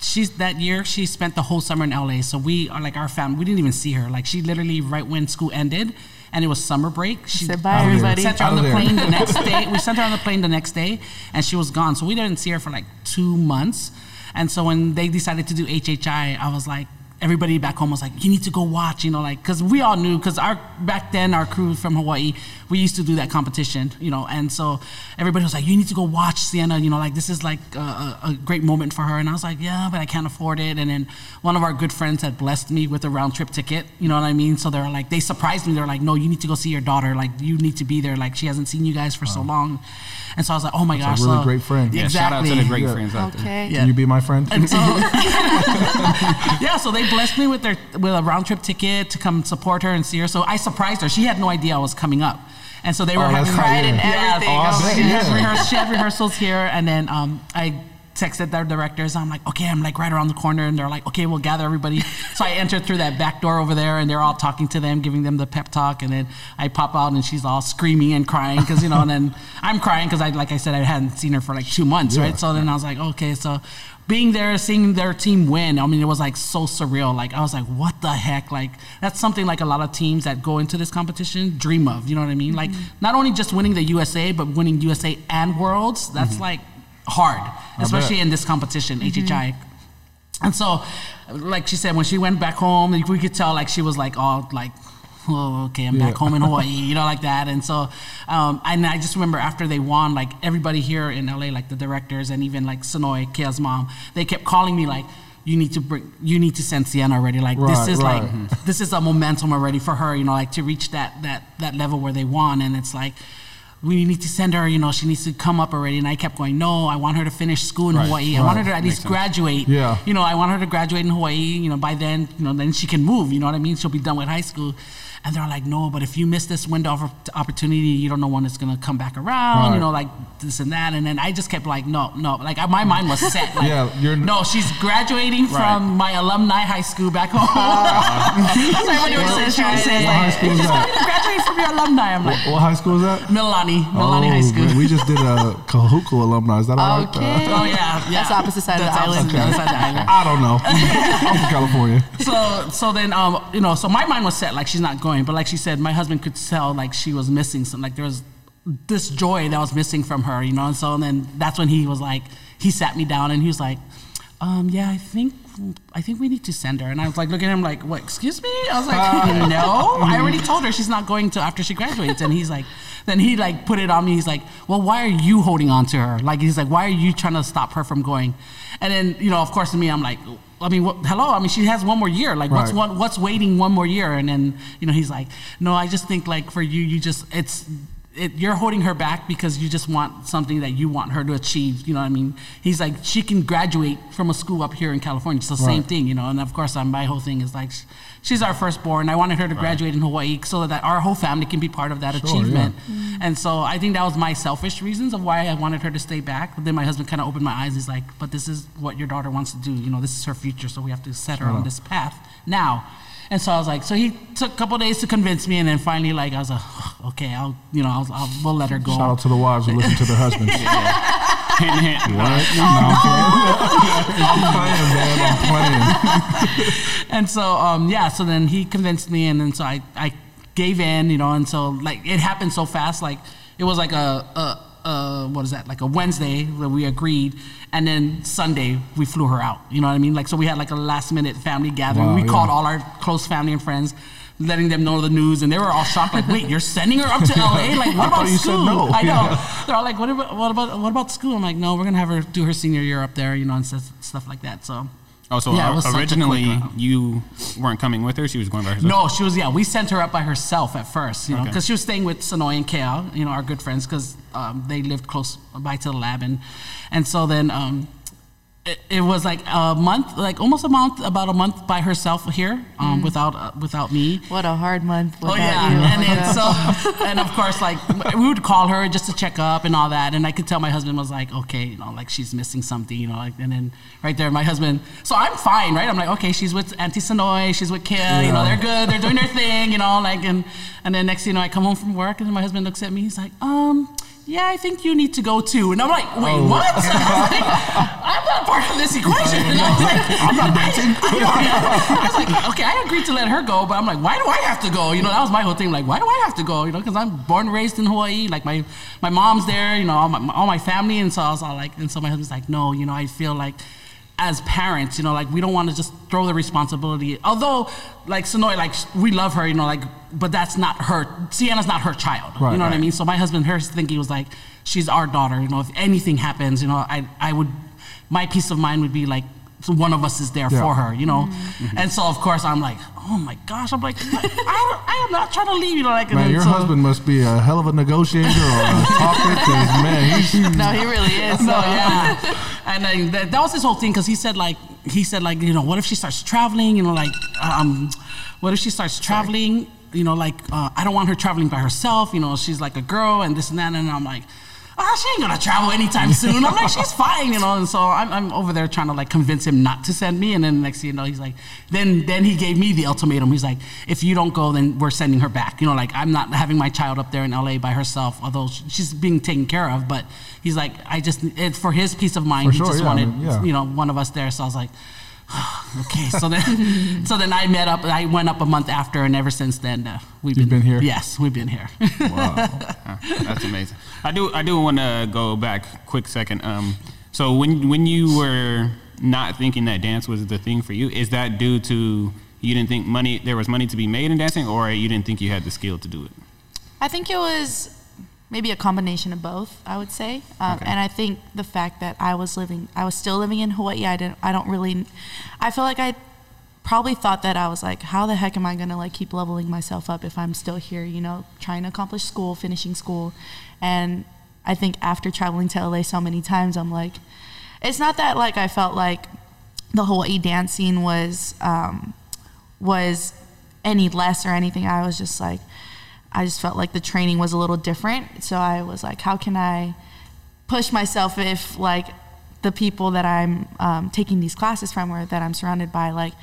she's that year she spent the whole summer in LA. So we are like our family. We didn't even see her. Like, she literally right when school ended, and it was summer break. She said, "Bye, Out of there. everybody." Sent her Out on the there. plane the (laughs) next day. We sent her on the plane the next day, and she was gone. So we didn't see her for like two months. And so when they decided to do HHI, I was like, everybody back home was like, you need to go watch, you know, like, because we all knew, because our back then our crew from Hawaii, we used to do that competition, you know, and so everybody was like, you need to go watch Sienna, you know, like this is like a, a, great moment for her. And I was like, yeah, but I can't afford it. And then one of our good friends had blessed me with a round trip ticket, you know what I mean? So they're like, they surprised me. They're like, no, you need to go see your daughter. Like, you need to be there. Like, she hasn't seen you guys for so long. And so I was like, oh my That's gosh. a really so- great friend. Yeah, exactly. shout out to the great Yeah. friends out there. Okay. Yeah. Can you be my friend? And so, (laughs) (laughs) yeah, so they blessed me with their with a round trip ticket to come support her and see her. So I surprised her. She had no idea I was coming up, and so they were Oh, that's having cried and everything. Oh, I Oh, she, had yeah. she had rehearsals here, and then um, I texted their directors. I'm like, okay, I'm like right around the corner, and they're like, okay, we'll gather everybody. (laughs) so I entered through that back door over there, and they're all talking to them, giving them the pep talk, and then I pop out, and she's all screaming and crying because you know, and then (laughs) I'm crying because I, like I said, I hadn't seen her for like two months, Yeah. right? So then I was like, okay, so being there, seeing their team win, I mean, it was like so surreal. Like, I was like, what the heck? Like, that's something like a lot of teams that go into this competition dream of. You know what I mean? Like, mm-hmm. not only just winning the USA, but winning USA and Worlds. That's mm-hmm. like hard, especially in this competition, HHI. And so, like she said, when she went back home, we could tell like she was like all like, oh, okay, I'm back Yeah. home in (laughs) Hawaii, you know, like that. And so, um, and I just remember after they won, like everybody here in LA, like the directors and even like Sonoy, Kia's mom, they kept calling me like, you need to bring, you need to send Sienna already. Like Right, this is right. like, this is a momentum already for her, you know, like to reach that that that level where they won. And it's like. We need to send her, you know, she needs to come up already. And I kept going, no, I want her to finish school in Right, Hawaii. I right. want her to at Makes least sense. graduate. Yeah. You know, I want her to graduate in Hawaii. You know, by then, you know, then she can move. You know what I mean? She'll be done with high school. And they're like, no, but if you miss this window of opportunity, you don't know when it's gonna come back around. Right. You know, like this and that. And then I just kept like, no, no. Like my mind was set. Like, Yeah, you're- no, she's graduating Right. from my alumni high school back home. (laughs) That's what everybody would say. She would say, What high like, school is she's that? going to graduate from your alumni. I'm like, what high school is that? Mililani, Mililani High School. Oh, man, we just did a Kahuku alumni. Is that all right? Okay. Oh yeah, yeah. That's opposite side of the opposite- island. the side of the island. I don't know. (laughs) I'm from California. so so then um you know so my mind was set like she's not going but like she said my husband could tell like she was missing some like there was this joy that was missing from her you know and so and then that's when he was like he sat me down and he was like um yeah i think i think we need to send her. And i was like looking at him like what excuse me? I was like (laughs) no i already told her she's not going to after she graduates. And he's like then he like put it on me. He's like well why are you holding on to her? Like he's like why are you trying to stop her from going? And then you know of course to me i'm like I mean, what, hello. I mean, she has one more year. Like, what's Right. one, what's waiting one more year? And then, you know, he's like, no, I just think like for you, you just it's. It, you're holding her back because you just want something that you want her to achieve. You know what I mean? He's like, she can graduate from a school up here in California. It's the same thing, you know. And of course, um, my whole thing is like, sh- she's our firstborn. I wanted her to graduate in Hawaii so that our whole family can be part of that Sure, achievement. Mm. And so I think that was my selfish reasons of why I wanted her to stay back. But then my husband kind of opened my eyes. He's like, but this is what your daughter wants to do. You know, this is her future. So we have to set her on this path now. And so I was like, so he took a couple days to convince me. And then finally, like, I was like, okay, I'll, you know, I'll, I'll we'll let her go. Shout out to the wives who listen to their husbands. (laughs) Hint, hint. What? No, I'm playing, man. I'm playing. and so um, yeah so then he convinced me and then so I, I gave in you know and so like it happened so fast like it was like a, a, a what is that like a wednesday that we agreed and then sunday we flew her out you know what i mean like so we had like a last minute family gathering Wow, we yeah. called all our close family and friends letting them know the news and they were all shocked like wait you're sending her up to la (laughs) like what about thought you said school no. i know Yeah. they're all like what about what about what about school i'm like no we're gonna have her do her senior year up there you know and stuff stuff like that so Oh, so Yeah, it o- was such a quick originally you weren't coming with her; she was going by herself. No, she was. Yeah, we sent her up by herself at first, you know, Okay. because she was staying with Sonoy and Kale, you know, our good friends, because um, they lived close by to the lab, and and so then um, it, it was like a month, like almost a month, about a month by herself here, um, without uh, without me. What a hard month Oh yeah, you. and then so, (laughs) and of course, like we would call her just to check up and all that, and I could tell my husband was like, okay, you know, like she's missing something, you know, like, and then right there, my husband. So I'm fine, right? I'm like, okay, she's with Auntie Sonoy, she's with Kale, you know, they're good, they're doing their (laughs) thing, you know, like, and and then next, thing you know, I come home from work, and then my husband looks at me, he's like, um. Yeah, I think you need to go too. And I'm like, wait, Oh. what? (laughs) I was like, I'm not part of this equation. And I was like, (laughs) I'm not dancing. (laughs) I was like, okay, I agreed to let her go, but I'm like, why do I have to go? You know, that was my whole thing. Like, why do I have to go? You know, because I'm born and raised in Hawaii. Like my my mom's there. You know, all my all my family, and so I was all like, and so my husband's like, no, you know, I feel like. As parents, you know, like we don't want to just throw the responsibility. Although, like Sonoy, like we love her, you know, like, but that's not her. Sienna's not her child. Right, you know what I mean? So my husband, her thinking was like, she's our daughter. You know, if anything happens, you know, I I would, my peace of mind would be like, so one of us is there Yeah. for her. You know, and so of course I'm like, oh my gosh, I'm like, I, I am not trying to leave. You know, like, Man, your so- husband must be a hell of a negotiator or a (laughs) talker, man, he's (laughs) no, he really is. So So (laughs) yeah, and then that, that was his whole thing because he said like he said like you know what if she starts traveling you know like um what if she starts traveling you know like uh, I don't want her traveling by herself you know she's like a girl and this and that and I'm like ah she ain't gonna travel anytime soon. I'm like she's fine you know and so I'm, I'm over there trying to like convince him not to send me and then next thing you know he's like then then he gave me the ultimatum. He's like if you don't go then we're sending her back. You know like I'm not having my child up there in LA by herself although she's being taken care of but he's like I just it's for his peace of mind. For he sure, just yeah, I wanted mean, yeah. you know one of us there. So I was like (sighs) okay so then (laughs) so then I met up I went up a month after and ever since then uh, we've You've been here? yes we've been here (laughs) Uh, that's amazing. I do I do want to go back quick second. Um, so when when you were not thinking that dance was the thing for you, is that due to you didn't think money there was money to be made in dancing, or you didn't think you had the skill to do it? I think it was maybe a combination of both. I would say, um, Okay. and I think the fact that I was living, I was still living in Hawaii. I didn't. I don't really. I feel like I probably thought that I was like, how the heck am I gonna like keep leveling myself up if I'm still here? You know, trying to accomplish school, finishing school, and I think after traveling to LA so many times, I'm like, it's not that like I felt like the Hawaii dance scene was um, was any less or anything. I was just like, I just felt like the training was a little different. So I was like, how can I push myself if like the people that I'm um, taking these classes from or that I'm surrounded by, like,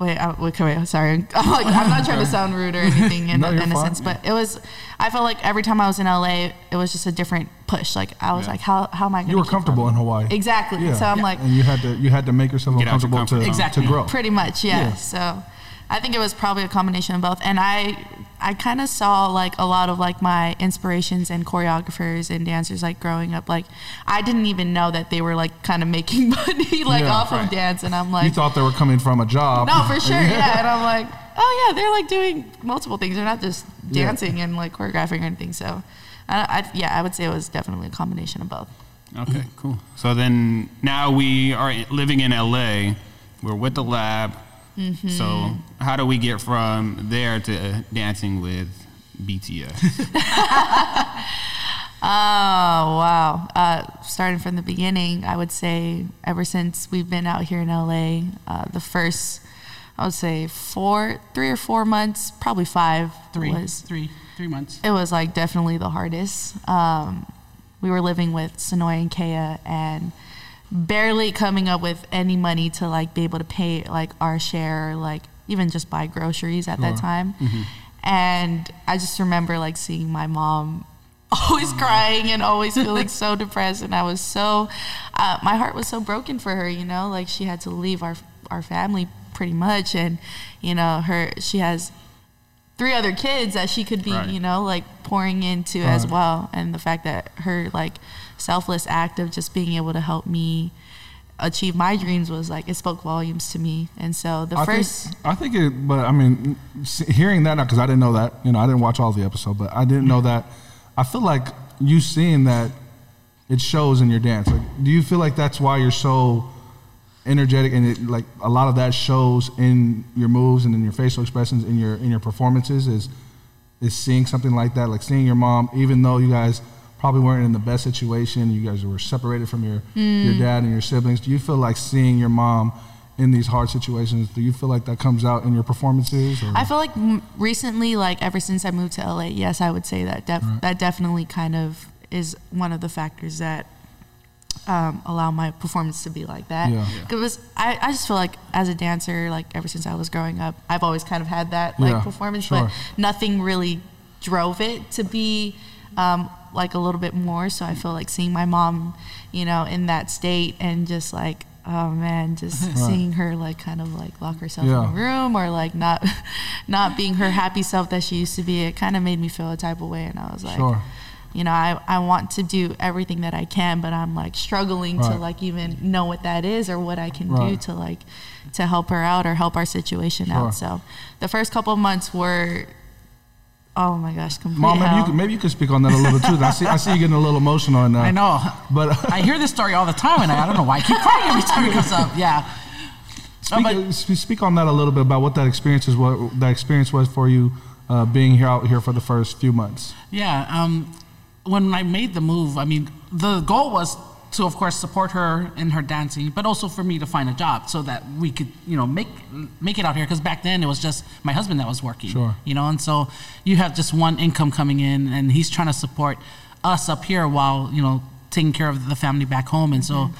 wait, I, wait, wait, sorry. (laughs) I'm like, I'm not trying to (laughs) sound rude or anything in, (laughs) No, in a fine. sense, but it was, I felt like every time I was in LA, it was just a different push. Like I was Yeah. like, how, how am I going to you were comfortable in Hawaii. Exactly. Yeah. So I'm like, and you had to you had to make yourself Get out your comfortable comfort to. Exactly. to grow. Pretty much, yeah. Yeah. So I think it was probably a combination of both. And I I kind of saw like a lot of like my inspirations and choreographers and dancers like growing up. Like I didn't even know that they were like kind of making (laughs) money like Yeah, off right. of dance. And I'm like, You thought they were coming from a job. no, for sure, (laughs) yeah. And I'm like, oh yeah, they're like doing multiple things. They're not just Yeah. dancing and like choreographing or anything. So. I, I, yeah, I would say it was definitely a combination of both. Okay, cool. So then now we are living in LA. We're with the lab. So how do we get from there to dancing with BTS? (laughs) (laughs) Oh wow! Uh, starting from the beginning, I would say ever since we've been out here in LA, uh, the first, I would say four, three or four months, probably five, three was three three months it was like definitely the hardest. Um, we were living with Sonoy and Kea and barely coming up with any money to like be able to pay like our share, or, like even just buy groceries at that time. And I just remember like seeing my mom (laughs) always crying and always feeling so (laughs) depressed and I was so uh, my heart was so broken for her you know like she had to leave our our family pretty much and you know her she has three other kids that she could be, Right. you know, like pouring into as well. And the fact that her like selfless act of just being able to help me achieve my dreams was like it spoke volumes to me. And so the I first think, I think it, but I mean, hearing that now because I didn't know that. You know, I didn't watch all the episode, but I didn't know that. I feel like you seeing that it shows in your dance. Like, do you feel like that's why you're so energetic, and it, like a lot of that shows in your moves and in your facial expressions, in your in your performances. Is is seeing something like that, like seeing your mom, even though you guys probably weren't in the best situation, you guys were separated from your your dad and your siblings. Do you feel like seeing your mom in these hard situations? Do you feel like that comes out in your performances? Or? I feel like recently, like ever since I moved to LA, yes, I would say that def- that definitely kind of is one of the factors that um, allow my performance to be like that. Yeah. Because I, I just feel like as a dancer, like ever since I was growing up, I've always kind of had that like Yeah, performance, sure. but nothing really drove it to be um, like a little bit more. So I feel like seeing my mom, you know, in that state and just like. Oh man, just (laughs) seeing her like kind of like lock herself Yeah. in a room or like not (laughs) not being her happy self that she used to be, it kind of made me feel a type of way and I was like Sure. you know, I, I want to do everything that I can, but I'm like struggling to like even know what that is or what I can do to like to help her out or help our situation Sure. out. So the first couple of months were oh my gosh, complete Mom, maybe you, could, maybe you could speak on that a little too. I see, I see you getting a little emotional and uh, I know. But (laughs) I hear this story all the time, and I, I don't know why I keep crying every time it comes up. Yeah. speak, but- sp- speak on that a little bit about what that experience is. What that experience was for you, uh, being here out here for the first few months. Yeah. Um, when I made the move, I mean, the goal was to, of course, support her in her dancing, but also for me to find a job so that we could, you know, make make it out here. Because back then it was just my husband that was working. Sure. You know, and so you have just one income coming in, and he's trying to support us up here while you know taking care of the family back home, and so.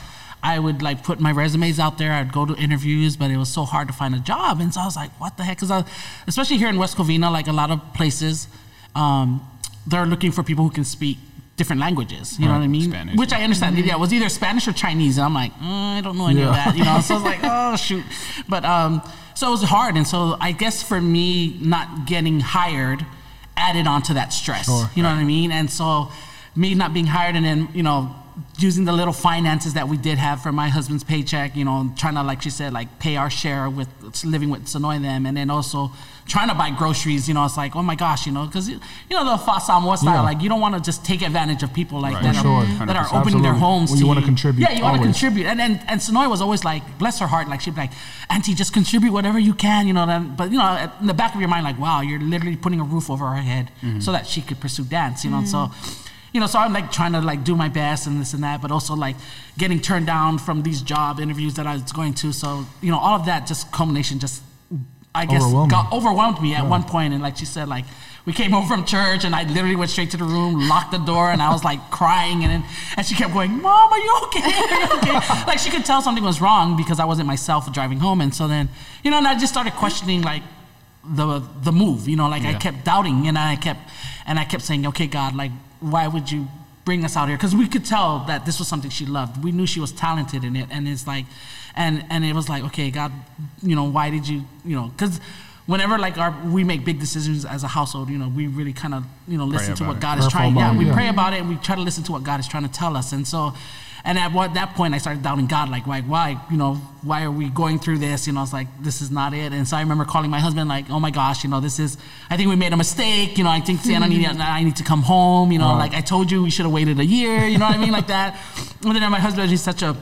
I would like put my resumes out there. I'd go to interviews, but it was so hard to find a job, and so I was like, "What the heck?" Because especially here in West Covina, like a lot of places, um, they're looking for people who can speak different languages. You know what I mean? Spanish. Which I understand. Yeah, it was either Spanish or Chinese, and I'm like, mm, I don't know any of that. You know, so I was (laughs) like, oh shoot. But um, so it was hard, and so I guess for me, not getting hired added on to that stress. Sure. You know what I mean? And so me not being hired, and then you know. Using the little finances that we did have from my husband's paycheck, you know, trying to, like she said, like pay our share with living with Sonoy and them, and then also trying to buy groceries. You know, it's like, oh my gosh, you know, because you know the Fa'a Samoa style, Yeah. like you don't want to just take advantage of people like Right. that, For are, that are 100%. opening their homes. Well, to you wanna contribute Yeah, you want to contribute, and and and Sonoy was always like, bless her heart, like she'd be like, Auntie, just contribute whatever you can, you know. Then, but you know, in the back of your mind, like, wow, you're literally putting a roof over her head so that she could pursue dance, you know. So, mm-hmm. you know, so I'm like trying to like do my best and this and that, but also like getting turned down from these job interviews that I was going to. So, you know, all of that just culmination just, I guess, got overwhelmed me at one point, and like she said, like we came home from church, and I literally went straight to the room, locked the door, and I was like crying, and then, and she kept going, "Mom, are you okay? (laughs) Are you okay?" like she could tell something was wrong because I wasn't myself driving home, and so then, you know, and I just started questioning like the the move, you know, like I kept doubting, and I kept and I kept saying, "Okay, God, like why would you?" Bring us out here because we could tell that this was something she loved we knew she was talented in it and it's like and and it was like okay god you know why did you you know because whenever like our we make big decisions as a household you know we really kind of you know listen to what it. god is Prayerful trying yeah we yeah. pray about it and we try to listen to what god is trying to tell us and so and at what, that point i started doubting god like why why you know why are we going through this? You know it's like this is not it. And so i remember calling my husband like oh my gosh you know this is i think we made a mistake. You know i think Sienna need, i need to come home. You know Right. like i told you we should have waited a year you know what i mean? Like that. (laughs) And then my husband he's such a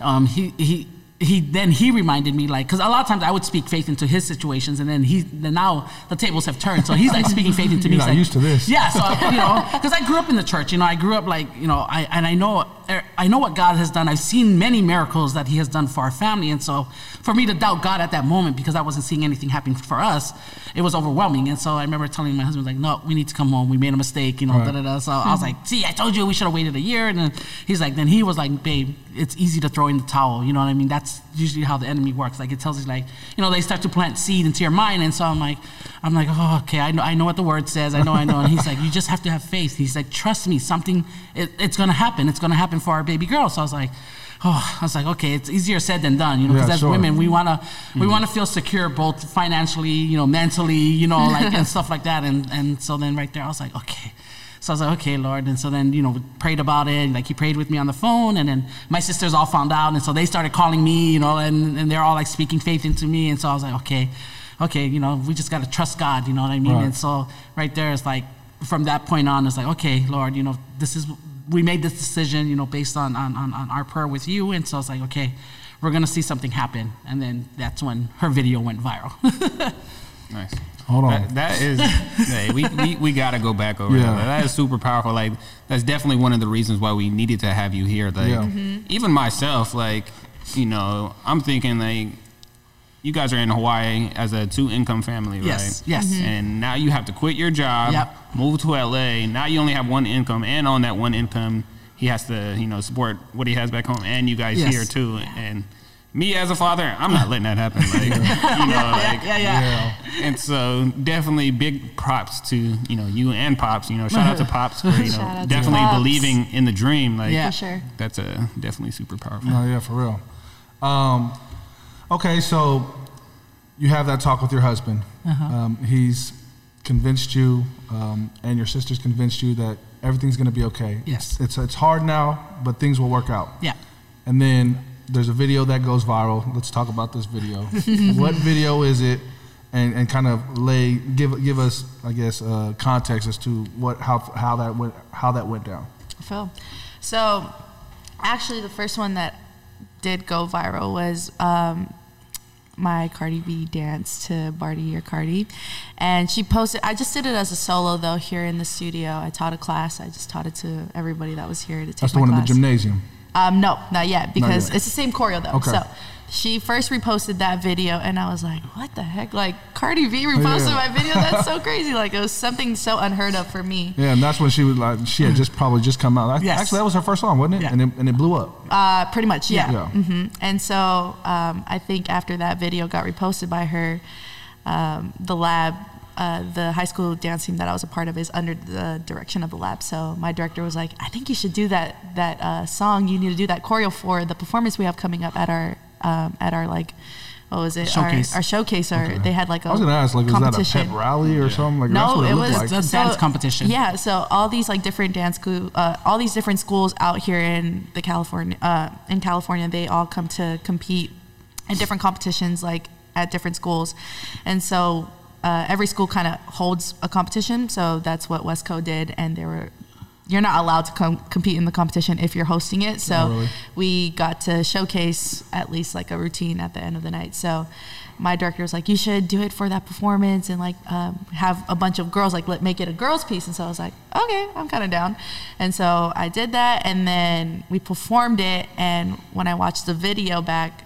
um, he he he then he reminded me like because a lot of times I would speak faith into his situations and then he then now the tables have turned. So he's like speaking faith into (laughs) me. You're He's not like, used to this. (laughs) yeah so you know because I grew up in the church you know I grew up like you know I and I know er, I know what God has done. I've seen many miracles that he has done for our family. And so for me to doubt God at that moment because I wasn't seeing anything happening for us it was overwhelming. And so I remember telling my husband like no we need to come home. We made a mistake you know Right. da, da, da. so I was hmm. like see I told you we should have waited a year. And then he's like then he was like babe it's easy to throw in the towel you know what I mean? That's usually how the enemy works. Like it tells you like you know they start to plant seed into your mind and so I'm like I'm like oh okay I know I know what the word says I know I know. And he's like you just have to have faith. He's like trust me something it, it's gonna happen it's gonna happen for our baby girl. So I was like oh I was like okay it's easier said than done you know because Yeah, as sure. women we wanna we mm-hmm. wanna feel secure both financially you know mentally you know like and stuff like that and and so then right there I was like okay so I was like, okay, Lord. And so then, you know, we prayed about it. Like he prayed with me on the phone. And then my sisters all found out. And so they started calling me, you know, and, and they're all like speaking faith into me. And so I was like, okay, okay, you know, we just got to trust God, you know what I mean? Right. And so right there, it's like, from that point on, it's like, okay, Lord, you know, this is we made this decision, you know, based on, on, on, on our prayer with you. And so I was like, okay, we're going to see something happen. And then that's when her video went viral. (laughs) Nice. Hold on. That, that is, hey, we, we, we got to go back over Yeah. that. That is super powerful. Like, that's definitely one of the reasons why we needed to have you here. Like, Yeah. Mm-hmm. even myself, like, you know, I'm thinking, like, you guys are in Hawaii as a two income family, right? Yes, yes. Mhm. And now you have to quit your job, Yep. move to LA. Now you only have one income, and on that one income, he has to, you know, support what he has back home and you guys Yes. here too. And me as a father, I'm not letting that happen. Like, you know, (laughs) like, yeah, yeah. and so definitely big props to you know you and pops. You know, shout out to (laughs) pops for you know definitely Pops. believing in the dream. Like Yeah. For sure. that's a definitely super powerful. No, yeah, for real. Um, okay, so you have that talk with your husband. Uh-huh. Um, he's convinced you, um, and your sister's convinced you that everything's going to be okay. Yes. It's, it's it's hard now, but things will work out. Yeah. And then there's a video that goes viral. Let's talk about this video. (laughs) what video is it? And, and kind of lay give give us I guess uh, context as to what how how that went how that went down. Phil. So, actually, the first one that did go viral was um, my Cardi B dance to Bartier Cardi, and she posted. I just did it as a solo though here in the studio. I taught a class. I just taught it to everybody that was here to take That's the one in the gymnasium. Um, no, not yet because yet. it's the same choreo though. Okay. So she first reposted that video, and I was like, "What the heck?" Like Cardi B reposted Yeah. my video. That's so (laughs) crazy. Like it was something so unheard of for me. Yeah, and that's when she was like, she had just probably just come out. Yes. Actually, that was her first song, wasn't it? Yeah. And it, and it blew up. Uh, pretty much, yeah. Yeah. hmm And so um, I think after that video got reposted by her, um, the lab, uh, the high school dance team that I was a part of is under the direction of the lab. So my director was like, I think you should do that that uh, song. You need to do that choreo for the performance we have coming up at our um, at our like. What was it? Showcase. Our, our showcase. Or they had like a I was gonna ask, like, was that a competition. pep rally or something? Like, that's No, what it, it was like. That's a dance competition. Yeah, so all these like different dance school, uh, all these different schools out here in the California, uh, in California, they all come to compete in different competitions, like at different schools, and so uh, every school kind of holds a competition. So that's what Westco did, and they were. You're not allowed to com- compete in the competition if you're hosting it. So Oh, really? we got to showcase at least like a routine at the end of the night. So my director was like, "You should do it for that performance and like um, have a bunch of girls like let make it a girls piece." And so I was like, "Okay, I'm kind of down." And so I did that, and then we performed it. And when I watched the video back.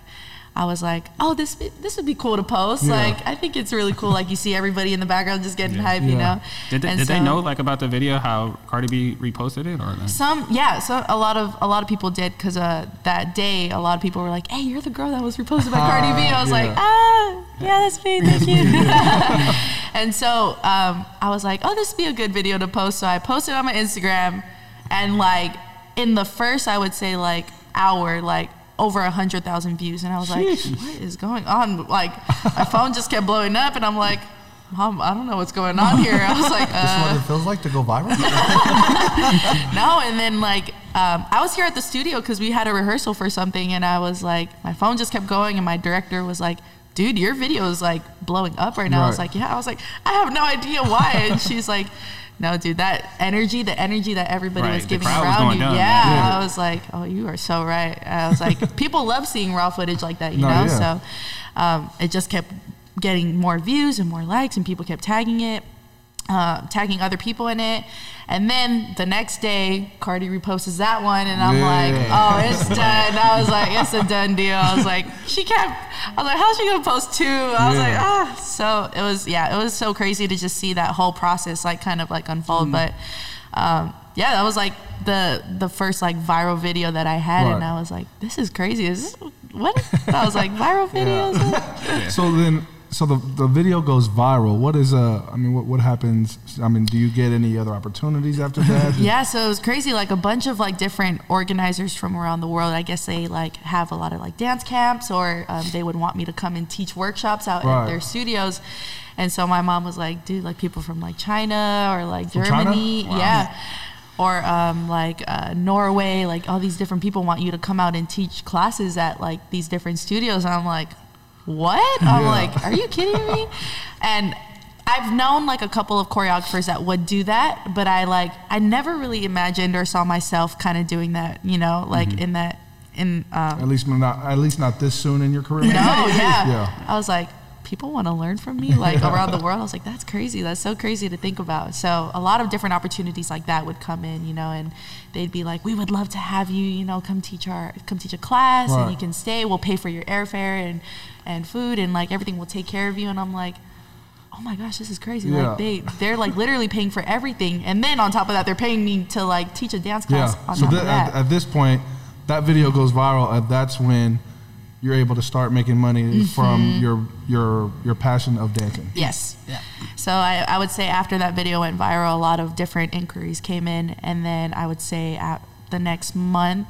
I was like, "Oh, this be- this would be cool to post. Yeah. Like, I think it's really cool. Like, you see everybody in the background just getting hype, you Yeah. know." Did they, did they know like about the video how Cardi B reposted it or? no? some yeah, so a lot of a lot of people did because uh, that day a lot of people were like, "Hey, you're the girl that was reposted by Cardi B." (laughs) I was like, yeah. "Ah, yeah, that's me, thank you." (laughs) and so um, I was like, "Oh, this would be a good video to post." So I posted on my Instagram, and like in the first, I would say like hour, like over a hundred thousand views, and I was like, "What is going on?" Like my phone just kept blowing up, and I'm like. Mom, I don't know what's going on here. I was like, (laughs) This is uh, what it feels like to go viral. (laughs) no, and then like um, I was here at the studio because we had a rehearsal for something, and I was like, my phone just kept going, and my director was like, "Dude, your video is like blowing up right now." I was like, "Yeah." I was like, "I have no idea why," and she's like. No, dude, that energy, the energy that everybody Right, was giving crowd was around you, down, yeah, yeah. I was like, oh, you are so right. I was like, (laughs) people love seeing raw footage like that, you No, know. yeah. So um, it just kept getting more views and more likes, and people kept tagging it uh, tagging other people in it. And then the next day, Cardi reposts that one, and I'm Yeah. like, oh, it's done. I was like, it's a done deal. I was like, she can't. I was like, how's she gonna post two? I was Yeah. like, ah. So it was, yeah, it was so crazy to just see that whole process, like, kind of like unfold. But um, yeah, that was like the the first like viral video that I had, and I was like, this is crazy. Is this what? I was like, viral (laughs) videos. (laughs) So then, so the the video goes viral. What is uh? I mean, what what happens? I mean, do you get any other opportunities after that? (laughs) Yeah, so it was crazy. Like a bunch of like different organizers from around the world. I guess they like have a lot of like dance camps, or um, they would want me to come and teach workshops out Right. at their studios. And so my mom was like, "Dude, like people from like China or like From? Germany, yeah." Or um, like uh, Norway, like all these different people want you to come out and teach classes at like these different studios. And I'm like, what? I'm Yeah. like, are you kidding me? (laughs) And I've known like a couple of choreographers that would do that, but I like I never really imagined or saw myself kind of doing that. You know, like Mm-hmm. in that in um, At least not at least not this soon in your career. no, (laughs) yeah. Yeah. I was like, people want to learn from me, like (laughs) around the world. I was like, that's crazy. That's so crazy to think about. So a lot of different opportunities like that would come in, you know, and they'd be like, we would love to have you, you know, come teach our, come teach a class, Right. and you can stay. We'll pay for your airfare and and food, and like everything. We'll take care of you. And I'm like. Oh my gosh, this is crazy! Yeah. Like they, they're like literally paying for everything, and then on top of that, they're paying me to like teach a dance class. Yeah. On So top thi- of that. at, at this point, that video goes viral, and that's when you're able to start making money Mm-hmm. from your your your passion of dancing. Yes. Yeah. So I, I would say after that video went viral, a lot of different inquiries came in, and then I would say at the next month,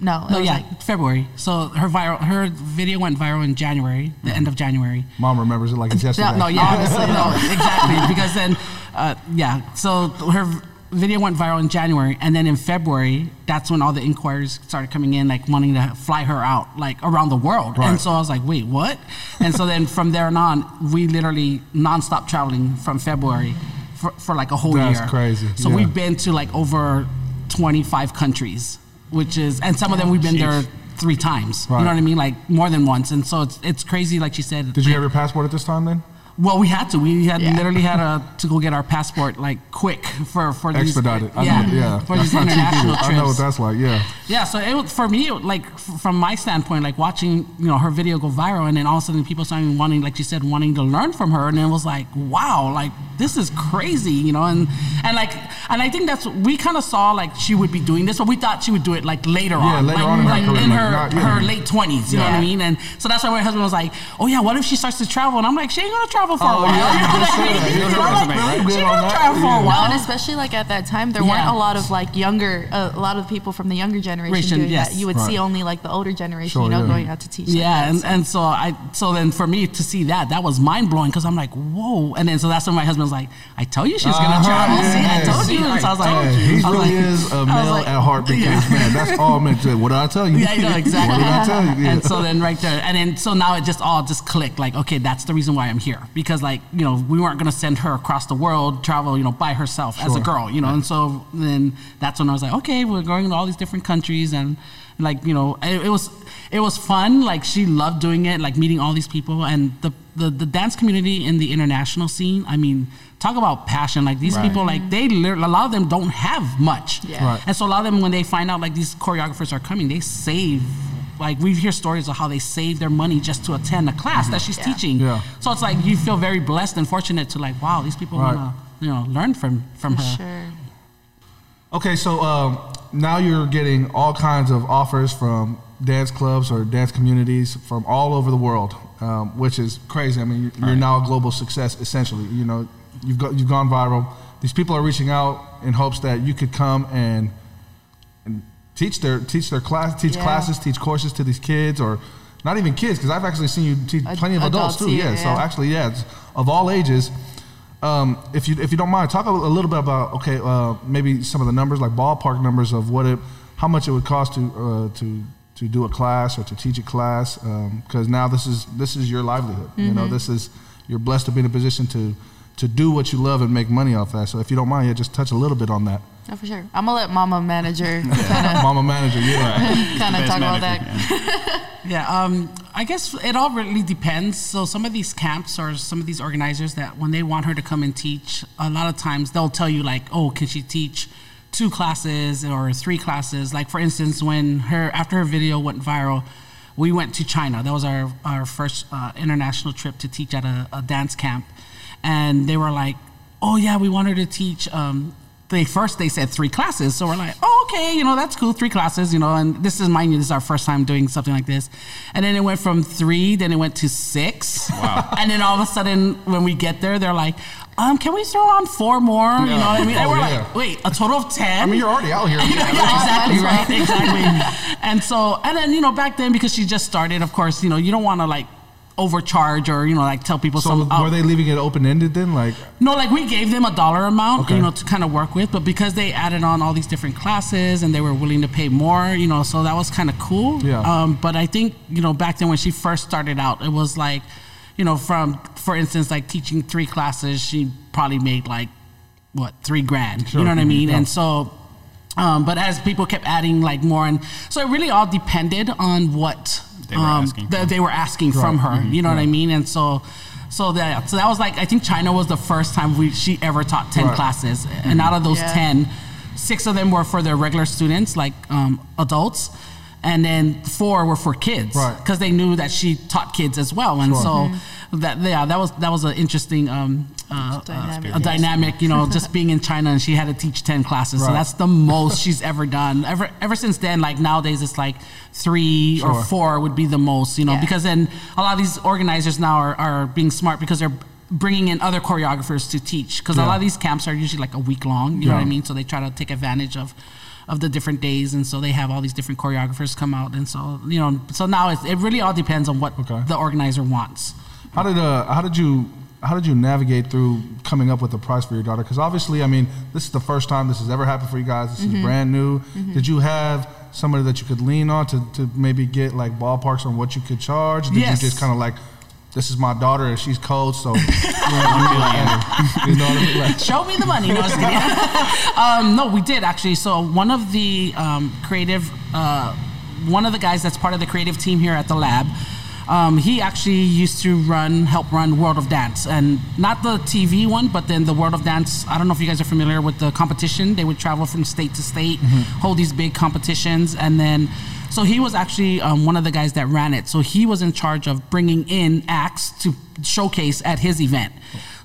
no, it No, was yeah, like February. So her viral, her video went viral in January, the end of January. Mom remembers it like it's yesterday. No, no, yeah, (laughs) honestly, no, exactly. Because then, uh, yeah, so her v- video went viral in January, and then in February, that's when all the inquiries started coming in, like wanting to fly her out, like around the world. Right. And so I was like, wait, what? And so then from there on, we literally nonstop traveling from February for, for like a whole That's year. crazy, So yeah. we've been to like over 25 countries, which is, and some of them we've been there three times. Right. You know what I mean? Like more than once. And so it's, it's crazy, like she said. Did you have your passport at this time then? Well, we had to. We had Yeah. literally had a, to go get our passport like quick for for these, Expedited. I yeah, know, yeah. for That's these international trips. I know what that's like. Yeah. Yeah, so it was, for me, like from my standpoint, like watching you know her video go viral, and then all of a sudden people started wanting, like she said, wanting to learn from her, and it was like, wow, like this is crazy, you know, and and like and I think that's we kind of saw like she would be doing this, but we thought she would do it like later Yeah, on, later like, on in her career, in like her not- yeah. her late twenties, you know what I mean, and so that's why my husband was like, oh yeah, what if she starts to travel, and I'm like, she ain't gonna travel for a Oh, while, yeah, you (laughs) You know just what I mean? You You know, know, like, very she good gonna travel for a Yeah. No, while. and especially like at that time, there Yeah. weren't a lot of like younger, uh, a lot of people from the younger generation Generation, doing yes. that. You would Right. see only like the older generation, Sure, you know, yeah. going out to teach. like Yeah, that, and, so. and so I so then for me to see that that was mind blowing because I'm like whoa, and then so that's when my husband was like, I tell you she's gonna Uh-huh, travel. See, I told you. And so I was like, Hey, he really is a (laughs) male at heart because Yeah. man, that's all meant to. What did I tell you? Yeah, I know exactly. what did I tell you? And so then right there, and then so now it just all just clicked. Like, okay, that's the reason why I'm here because like you know we weren't gonna send her across the world travel you know by herself as a girl, you know. And so then that's when I was like, okay, we're going to all these different countries and like you know it, it was it was fun. Like she loved doing it, like meeting all these people and the the, the dance community in the international scene. I mean. Talk about passion! Like these Right. people, like they, a lot of them don't have much, Yeah. Right. and so a lot of them, when they find out like these choreographers are coming, they save. Like we hear stories of how they save their money just to attend a class that she's Yeah. teaching. Yeah. So it's like you feel very blessed and fortunate to like, wow, these people Right. wanna you know learn from from For her. sure. Okay, so um, now you're getting all kinds of offers from dance clubs or dance communities from all over the world, um, which is crazy. I mean, you're, you're now a global success essentially. You know, you've got you've gone viral. These people are reaching out in hopes that you could come and and teach their teach their class, teach Yeah. classes, teach courses to these kids, or not even kids, because I've actually seen you teach Ad- plenty of adults, adults, too. yeah, Yeah, so actually, yeah, it's of all ages. Um, if you if you don't mind, talk a, a little bit about okay, uh, maybe some of the numbers, like ballpark numbers of what it, how much it would cost to uh, to to do a class or to teach a class, because now this is this is your livelihood. You Mm-hmm. know, this is you're blessed to be in a position to to do what you love and make money off that. So if you don't mind, yeah, just touch a little bit on that. Oh, for sure. I'm gonna let Mama Manager (laughs) kind (laughs) Mama manager, yeah. (laughs) kind of Best talk about that. yeah. Yeah, um, I guess it all really depends. So some of these camps or some of these organizers that when they want her to come and teach, a lot of times they'll tell you like, oh, can she teach two classes or three classes? Like for instance, when her after her video went viral, we went to China. That was our our first uh, international trip to teach at a, a dance camp, and they were like, oh yeah, we want her to teach. Um, they first they said three classes, so we're like, oh, okay, you know that's cool, three classes, you know. And this is mind you, this is our first time doing something like this. And then it went from three, then it went to six. Wow. (laughs) And then all of a sudden, when we get there, they're like, um, can we throw on four more? You know what I mean? And Oh, we're yeah. like, wait, a total of ten? I mean, you're already out here. (laughs) yeah, exactly right, (laughs) exactly. And so, and then you know, back then because she just started, of course, you know, you don't want to like overcharge or you know like tell people So some. were they leaving it open ended then? Like, No, like we gave them a dollar amount, Okay. you know, to kind of work with, but because they added on all these different classes and they were willing to pay more, you know, so that was kind of cool. Yeah. Um, but I think you know back then when she first started out, it was like, you know, from for instance, like teaching three classes, she probably made like what three grand. Sure. You know what I mean? Yeah. And so. Um, but as people kept adding like more, and so it really all depended on what They were um, asking that they were asking from her. You know what I mean? And so, so that so that was like I think China was the first time we she ever taught ten Right. classes, and out of those Yeah. ten, six of them were for their regular students, like um, adults, and then four were for kids, Right. Because they knew that she taught kids as well, and Sure. so that yeah, that was that was an interesting um, uh, Dynamic. uh, a dynamic, you know, just being in China and she had to teach ten classes, so that's the most she's ever done. Ever ever since then, like nowadays, it's like three Sure. or four would be the most, you know, Yeah. because then a lot of these organizers now are, are being smart because they're bringing in other choreographers to teach because Yeah. a lot of these camps are usually like a week long you know what i mean so they try to take advantage of of the different days and so they have all these different choreographers come out and so you know so now it's, it really all depends on what Okay. the organizer wants How did uh how did you how did you navigate through coming up with a price for your daughter? Because obviously, I mean, this is the first time this has ever happened for you guys. This Mm-hmm. is brand new. Did you have somebody that you could lean on to, to maybe get like ballparks on what you could charge? Did Yes. you just kind of like, this is my daughter and she's cold, so you know, (laughs) you know I mean? Like, (laughs) show me the money. No, (laughs) um, no, we did actually. So one of the um, creative, uh, one of the guys that's part of the creative team here at the lab, um, he actually used to run, help run World of Dance, and not the TV one, but then the World of Dance. I don't know if you guys are familiar with the competition. They would travel from state to state, hold these big competitions, and then. So he was actually um, one of the guys that ran it. So he was in charge of bringing in acts to showcase at his event.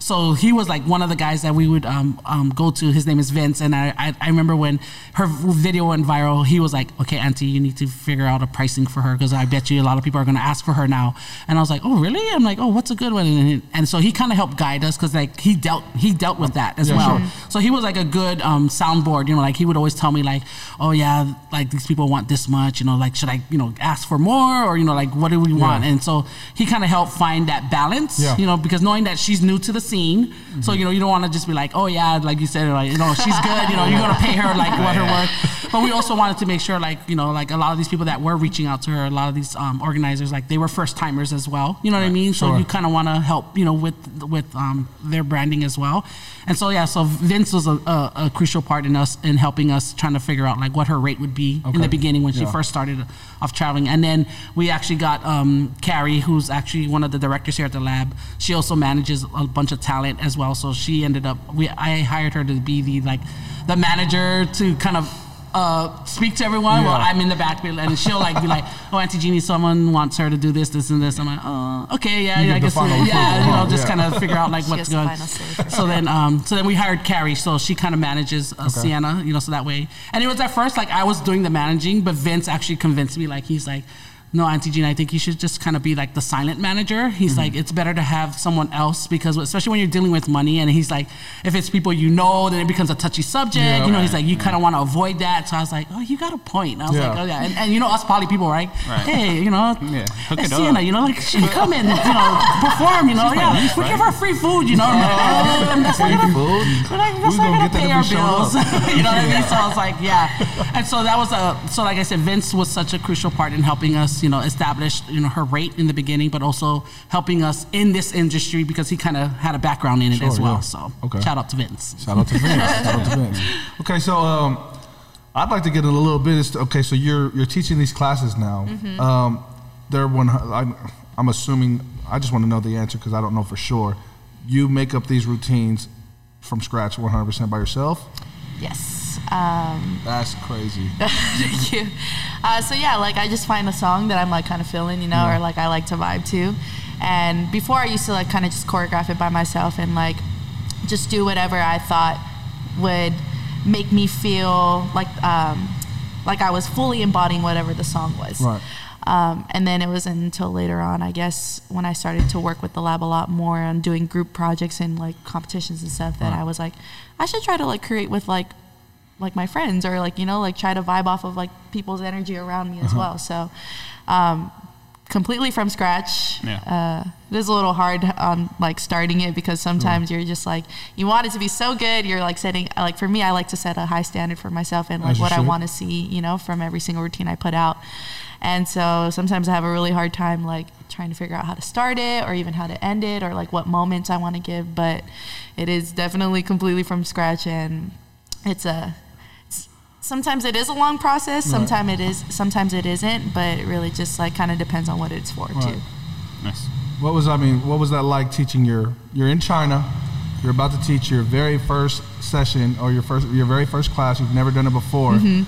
So he was like one of the guys that we would um, um, go to. His name is Vince, and I, I, I remember when her video went viral, he was like, "Okay, Auntie, you need to figure out a pricing for her because I bet you a lot of people are going to ask for her now." And I was like, "Oh, really?" I'm like, "Oh, what's a good one?" And, and so he kind of helped guide us because like he dealt he dealt with that as Yeah, well. sure. So he was like a good um, soundboard, you know, like he would always tell me like, "Oh yeah, like these people want this much, you know, like should I, you know, ask for more or you know, like what do we want?" And so he kind of helped find that balance, Yeah. you know, because knowing that she's new to the scene, seen so you know, you don't want to just be like, "Oh yeah, like you said, like you know, she's good, you know, you're gonna pay her like what her worth." But we also wanted to make sure, like you know, like a lot of these people that were reaching out to her, a lot of these um, organizers, like they were first timers as well. You know what I mean? So Sure. you kind of want to help, you know, with with um, their branding as well. And so yeah, so Vince was a, a, a crucial part in us in helping us trying to figure out like what her rate would be in the beginning when she Yeah. first started off traveling. And then we actually got um, Carrie, who's actually one of the directors here at the lab. She also manages a bunch of talent as well. So she ended up we I hired her to be the like the manager to kind of uh, speak to everyone while I'm in the back, and she'll like be like, "Oh, Auntie Jeannie, someone wants her to do this, this, and this." I'm like, "Oh, okay, yeah, You yeah I guess, final yeah, approval, you know, just Yeah. kind of figure out like (laughs) what's going." final. So then, um, so then we hired Carrie, so she kind of manages uh, Sienna, you know, so that way. And it was at first like I was doing the managing, but Vince actually convinced me, like he's like. No, Auntie Jean, I think you should just kind of be like the silent manager. He's Mm-hmm. like, it's better to have someone else because, especially when you're dealing with money, and he's like, if it's people you know, then it becomes a touchy subject. Yeah, you know, right. he's like, you kind of want to avoid that. So I was like, oh, you got a point. I was Yeah. like, oh yeah, and, and you know us poly people, right? Right. Hey, you know, (laughs) Yeah, hook it Sienna, up. you know, like she come in, you know (laughs) perform. You know, yeah, we give her free food. You know, (laughs) I'm that's not gonna- food? we're like, that's not gonna gonna get that pay our bills. you know what I mean? So I was like, yeah. And so that was a so like I said, Vince was such a crucial part in helping us, you know, establish you know her rate in the beginning, but also helping us in this industry because he kind of had a background in it Sure, as well. yeah. So Okay. shout out to Vince. Shout out to Vince. Shout out to (laughs) Vince. Okay, so um, I'd like to get in a little bit. To, okay, so you're you're teaching these classes now. Mm-hmm. Um, they're one. I'm, I'm assuming. I just want to know the answer because I don't know for sure. You make up these routines from scratch 100% by yourself. Yes. Um, That's crazy. (laughs) Thank you. Uh, so yeah, like I just find a song that I'm like kind of feeling, you know, Yeah. or like I like to vibe to. And before I used to like kind of just choreograph it by myself and like just do whatever I thought would make me feel like um, like I was fully embodying whatever the song was. Right. Um, and then it was until later on, I guess, when I started to work with the lab a lot more on doing group projects and like competitions and stuff, that Right. I was like, I should try to like create with like like my friends or like you know like try to vibe off of like people's energy around me Uh-huh. as well. So um, completely from scratch. Yeah. Uh, it is a little hard on like starting it because sometimes you're just like you want it to be so good. You're like setting like for me, I like to set a high standard for myself and like As what I want to see, you know, from every single routine I put out. And so sometimes I have a really hard time like trying to figure out how to start it or even how to end it or like what moments I want to give. But it is definitely completely from scratch and it's a it's- sometimes it is a long process, sometimes it is sometimes it isn't, but it really just like kind of depends on what it's for Right. too. Nice. What was I mean? What was that like teaching your? You're in China. You're about to teach your very first session or your first your very first class. You've never done it before. Mm-hmm.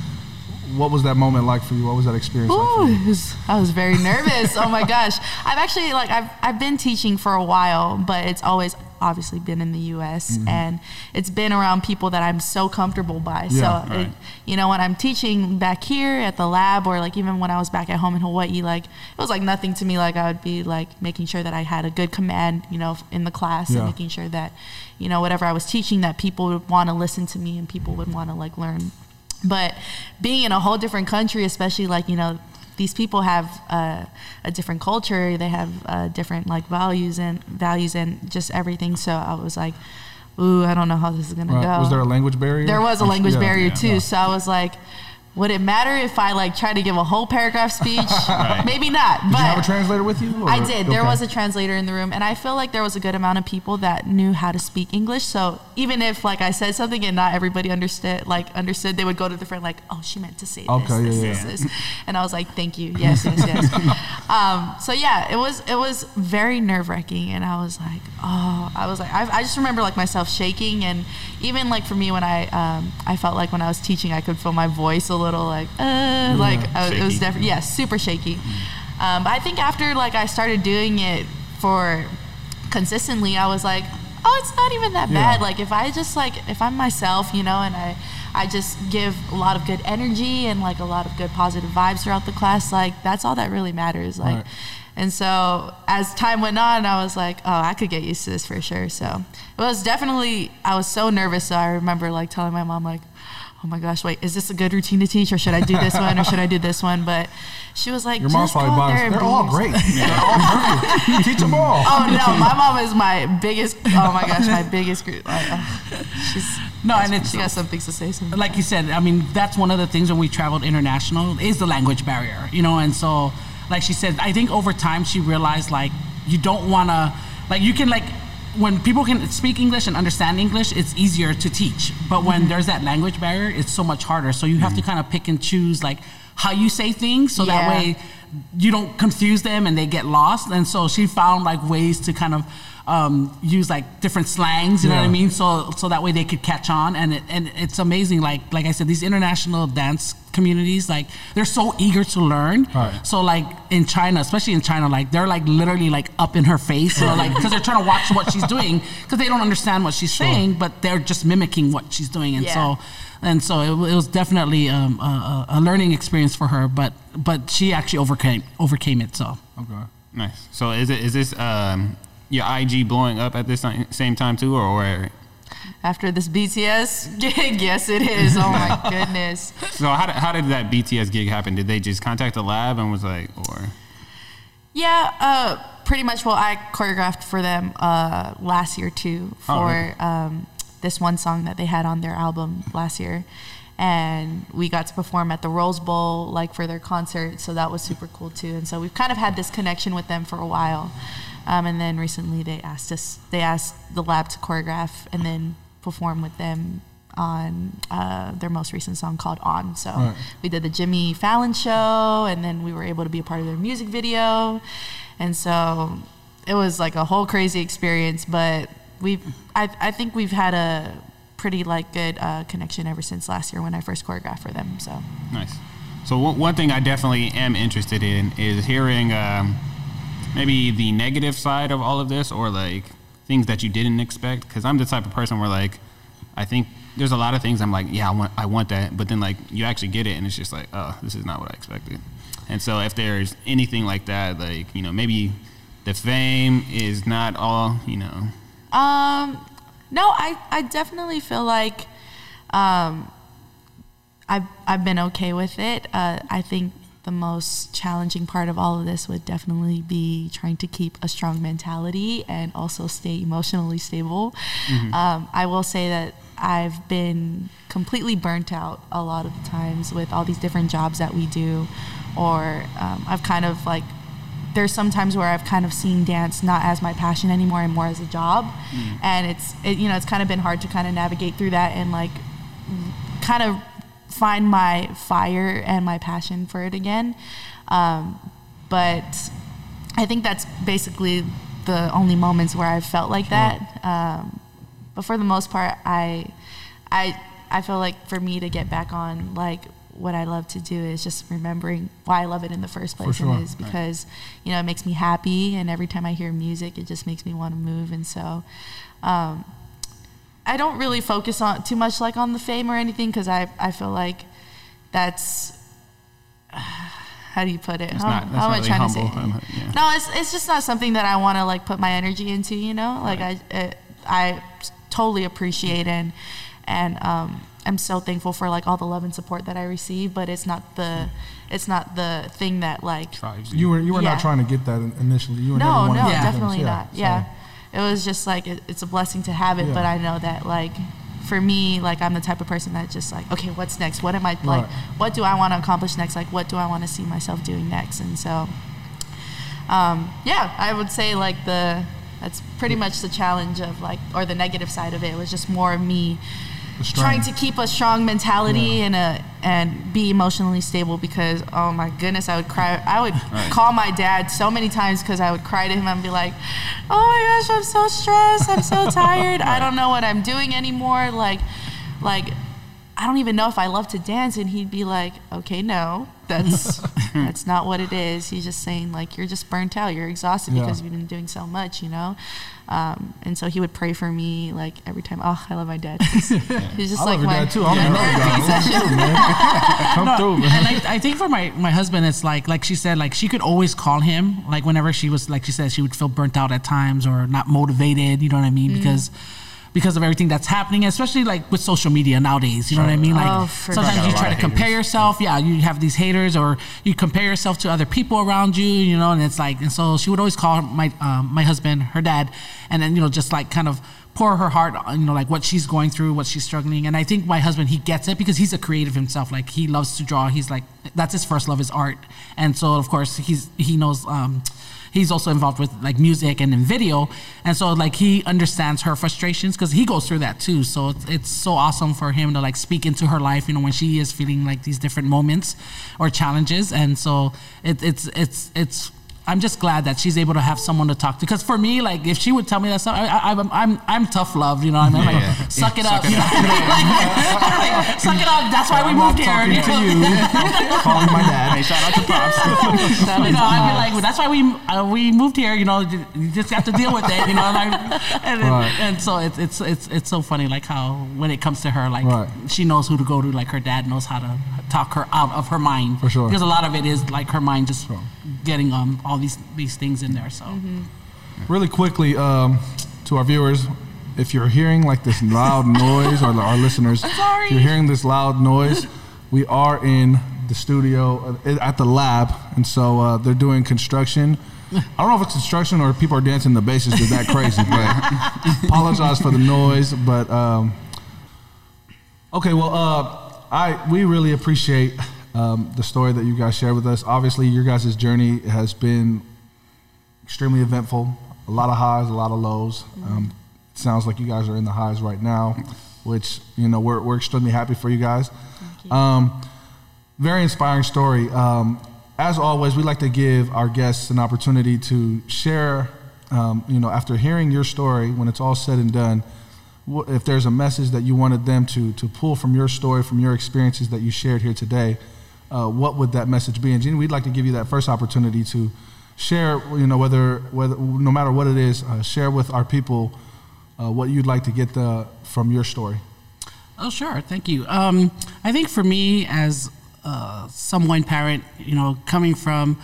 What was that moment like for you? What was that experience like for you? was- I was very nervous. oh my gosh. (laughs) I've actually like I've I've been teaching for a while, but it's always obviously been in the US Mm-hmm. and it's been around people that I'm so comfortable by. Yeah, so right. it, you know when I'm teaching back here at the lab or like even when I was back at home in Hawaii like it was like nothing to me like I would be like making sure that I had a good command, you know, in the class Yeah. and making sure that you know whatever I was teaching that people would want to listen to me and people would want to like learn but being in a whole different country especially like you know these people have uh, a different culture they have uh, different like values and values and just everything so i was like ooh i don't know how this is gonna Right. go Was there a language barrier? there was a language (laughs) Yeah. barrier yeah. too so i was like would it matter if i like try to give a whole paragraph speech (laughs) Right. maybe not Did you have a translator with you? or- I did. There okay. was a translator in the room, and I feel like there was a good amount of people that knew how to speak English. So even if like I said something and not everybody understood, like understood, they would go to the friend like, "Oh, she meant to say this, Okay, this, yeah, this, yeah. this," and I was like, "Thank you, yes, yes, yes." (laughs) um, so yeah, it was it was very nerve wracking, and I was like, "Oh," I was like, I, I just remember like myself shaking, and even like for me when I um, I felt like when I was teaching, I could feel my voice a little like, uh, like I, it was definitely yeah, super shaky. Um, I think after like I started doing it for consistently, I was like, oh, it's not even that Yeah. bad. Like if I just like if I'm myself, you know, and I I just give a lot of good energy and like a lot of good positive vibes throughout the class, like that's all that really matters. Like Right. and so as time went on, I was like, oh, I could get used to this for sure. So it was definitely I was so nervous. So I remember like telling my mom like, oh my gosh, wait, is this a good routine to teach or should I do this one or should I do this one? But she was like, Your mom's just probably out there biased. They're be all great. They're all perfect. Teach them all. Oh no, my mom is my biggest. Oh my gosh, my biggest. gr- Like, uh, she's No, and it's she got some things to say. So. like you said, I mean, that's one of the things when we traveled international is the language barrier, you know. And so, like she said, I think over time she realized like you don't want to, like you can like when people can speak English and understand English, it's easier to teach. But when mm-hmm. there's that language barrier, it's so much harder. So you have to mm-hmm. kind of pick and choose like how you say things, so that way you don't confuse them and they get lost. And so she found like ways to kind of um, use like different slangs, you know what I mean? So so that way they could catch on. And it, and it's amazing. Like like I said, these international dance communities, like they're so eager to learn. Right. So like in China, especially in China, like they're like literally like up in her face, so like because they're trying to watch what she's doing because they don't understand what she's saying, but they're just mimicking what she's doing, and Yeah. so and so it, it was definitely um, a, a- a learning experience for her. But but she actually overcame overcame it. So Okay. Nice. So is it is this um, your IG blowing up at this same time too, or, or After this BTS gig, (laughs) yes, it is. Oh my (laughs) goodness. so how did, how did that BTS gig happen? Did they just contact the lab and was like, or Yeah, uh, pretty much. Well, I choreographed for them uh, last year too Oh, for um, this one song that they had on their album last year, and we got to perform at the Rose Bowl like for their concert. So that was super cool too. And so we've kind of had this connection with them for a while. Um, and then recently they asked us, they asked the lab to choreograph and then perform with them on uh, their most recent song called On. So Right. we did the Jimmy Fallon show, and then we were able to be a part of their music video, and so it was like a whole crazy experience. But we've, I, I think we've had a pretty like good uh, connection ever since last year when I first choreographed for them. So nice? So one, one thing I definitely am interested in is hearing um, maybe the negative side of all of this, or like things that you didn't expect. Because I'm the type of person where like I think there's a lot of things I'm like, yeah, I want I want that, but then like you actually get it, and it's just like, oh, this is not what I expected. And so if there's anything like that, like you know, maybe the fame is not all, you know. Um, no, I, I definitely feel like um, I've, I've been okay with it. Uh, I think the most challenging part of all of this would definitely be trying to keep a strong mentality and also stay emotionally stable. Um, I will say that I've been completely burnt out a lot of the times with all these different jobs that we do or um, I've kind of like there's sometimes where I've kind of seen dance not as my passion anymore and more as a job, and it's it, you know it's kind of been hard to kind of navigate through that and like kind of find my fire and my passion for it again. Um, but I think that's basically the only moments where I've felt like that. Um, but for the most part, I, I, I feel like for me to get back on like what I love to do is just remembering why I love it in the first place, sure. is because you know it makes me happy, and every time I hear music, it just makes me want to move, and so. Um, I don't really focus on too much like on the fame or anything because I I feel like that's how do you put it? It's how, not- that's how am not I really trying to say? it? Yeah. No, it's it's just not something that I want to like put my energy into. You know, like I it, I totally appreciate and and um, I'm so thankful for like all the love and support that I receive. But it's not the it's not the thing that like Drives You were you were Yeah. not trying to get that initially. You were never no, no, to get those, definitely not. so- Yeah. It was just like it, it's a blessing to have it, Yeah. but I know that like for me, like I'm the type of person that just like, okay, what's next? What am I like? Right. What do I want to accomplish next? Like, what do I want to see myself doing next? And so, um, yeah, I would say like the that's pretty much the challenge of like or the negative side of it was just more of me trying to keep a strong mentality Yeah. and a and be emotionally stable because oh my goodness I would cry. I would Right. call my dad so many times because I would cry to him and be like oh my gosh I'm so stressed. I'm so (laughs) tired. I don't know what I'm doing anymore. Like like I don't even know if I love to dance and he'd be like okay no that's (laughs) that's not what it is he's just saying like you're just burnt out you're exhausted Yeah. because you've been doing so much you know um, and so he would pray for me like every time oh I love my dad (laughs) he's, he's just I like love your my dad too. I'm (laughs) Come through, man. Come through, man. and I, I think for my, my husband, it's like like she said, like she could always call him, like whenever she was like she said she would feel burnt out at times or not motivated. You know what I mean? Because because of everything that's happening, especially like with social media nowadays. You know what I mean? Like Oh, sometimes sure. you try to compare haters. yourself. Yeah, you have these haters, or you compare yourself to other people around you. You know, and it's like, and so she would always call my um, my husband, her dad, and then you know just like kind of pour her heart on you know like what she's going through what she's struggling and i think my husband he gets it because he's a creative himself like he loves to draw he's like that's his first love is art and so of course he's he knows um he's also involved with like music and in video. And so like he understands her frustrations because he goes through that too. So it's, it's so awesome for him to like speak into her life you know when she is feeling like these different moments or challenges. And so it, it's it's it's I'm just glad that she's able to have someone to talk to. Because for me, like if she would tell me that stuff, I, I, I'm I'm I'm tough love. You know, what I mean, I'm like Yeah. suck it Suck up. it you know? (laughs) Like, suck it up. That's why we I'm moved not here. talking you to know? you. Calling my dad. Hey, shout out to Pops. You know, I'd be like, well, that's why we uh, we moved here. You know, you just have to deal with it. You know, like, (laughs) and, Right. and so it's it's it's it's so funny, like how when it comes to her, like Right. she knows who to go to. Like her dad knows how to talk her out of her mind. For sure. Because a lot of it is like her mind just getting um all these these things in there. So. Really quickly, um, to our viewers, if you're hearing like this loud noise, or our listeners, (laughs) Sorry. if you're hearing this loud noise, we are in the studio uh, at the lab, and so uh, they're doing construction. I don't know if it's construction or people are dancing the basses. They're that crazy, but (laughs) apologize for the noise. But um, okay, well, uh, I we really appreciate um, the story that you guys shared with us. Obviously, your guys' journey has been extremely eventful. A lot of highs, a lot of lows. Um, it sounds like you guys are in the highs right now, which you know we're we're extremely happy for you guys. Um, very inspiring story. Um, as always, we like to give our guests an opportunity to share. Um, you know, after hearing your story, when it's all said and done, if there's a message that you wanted them to to pull from your story, from your experiences that you shared here today, uh, what would that message be? And Jeannie, we'd like to give you that first opportunity to share. You know, whether whether no matter what it is, uh, share with our people uh, what you'd like to get the, from your story. Oh, sure. Thank you. Um, I think for me, as uh, someone parent, you know, coming from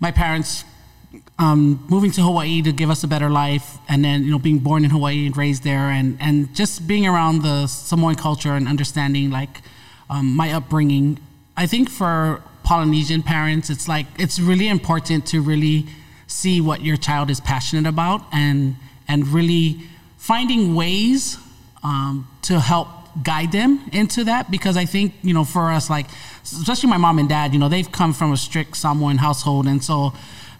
my parents um, moving to Hawaii to give us a better life, and then you know being born in Hawaii and raised there, and and just being around the Samoan culture and understanding like um, my upbringing. I think for Polynesian parents, it's like it's really important to really see what your child is passionate about and and really finding ways um, to help guide them into that because I think you know for us like especially my mom and dad, you know, they've come from a strict Samoan household. And so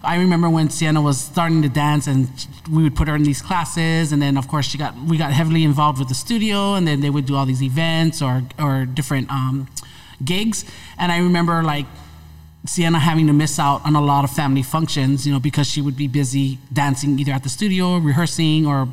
I remember when Sienna was starting to dance and we would put her in these classes. And then, of course, she got, we got heavily involved with the studio and then they would do all these events or, or different um, gigs. And I remember like, Sienna having to miss out on a lot of family functions, you know, because she would be busy dancing either at the studio, rehearsing, or.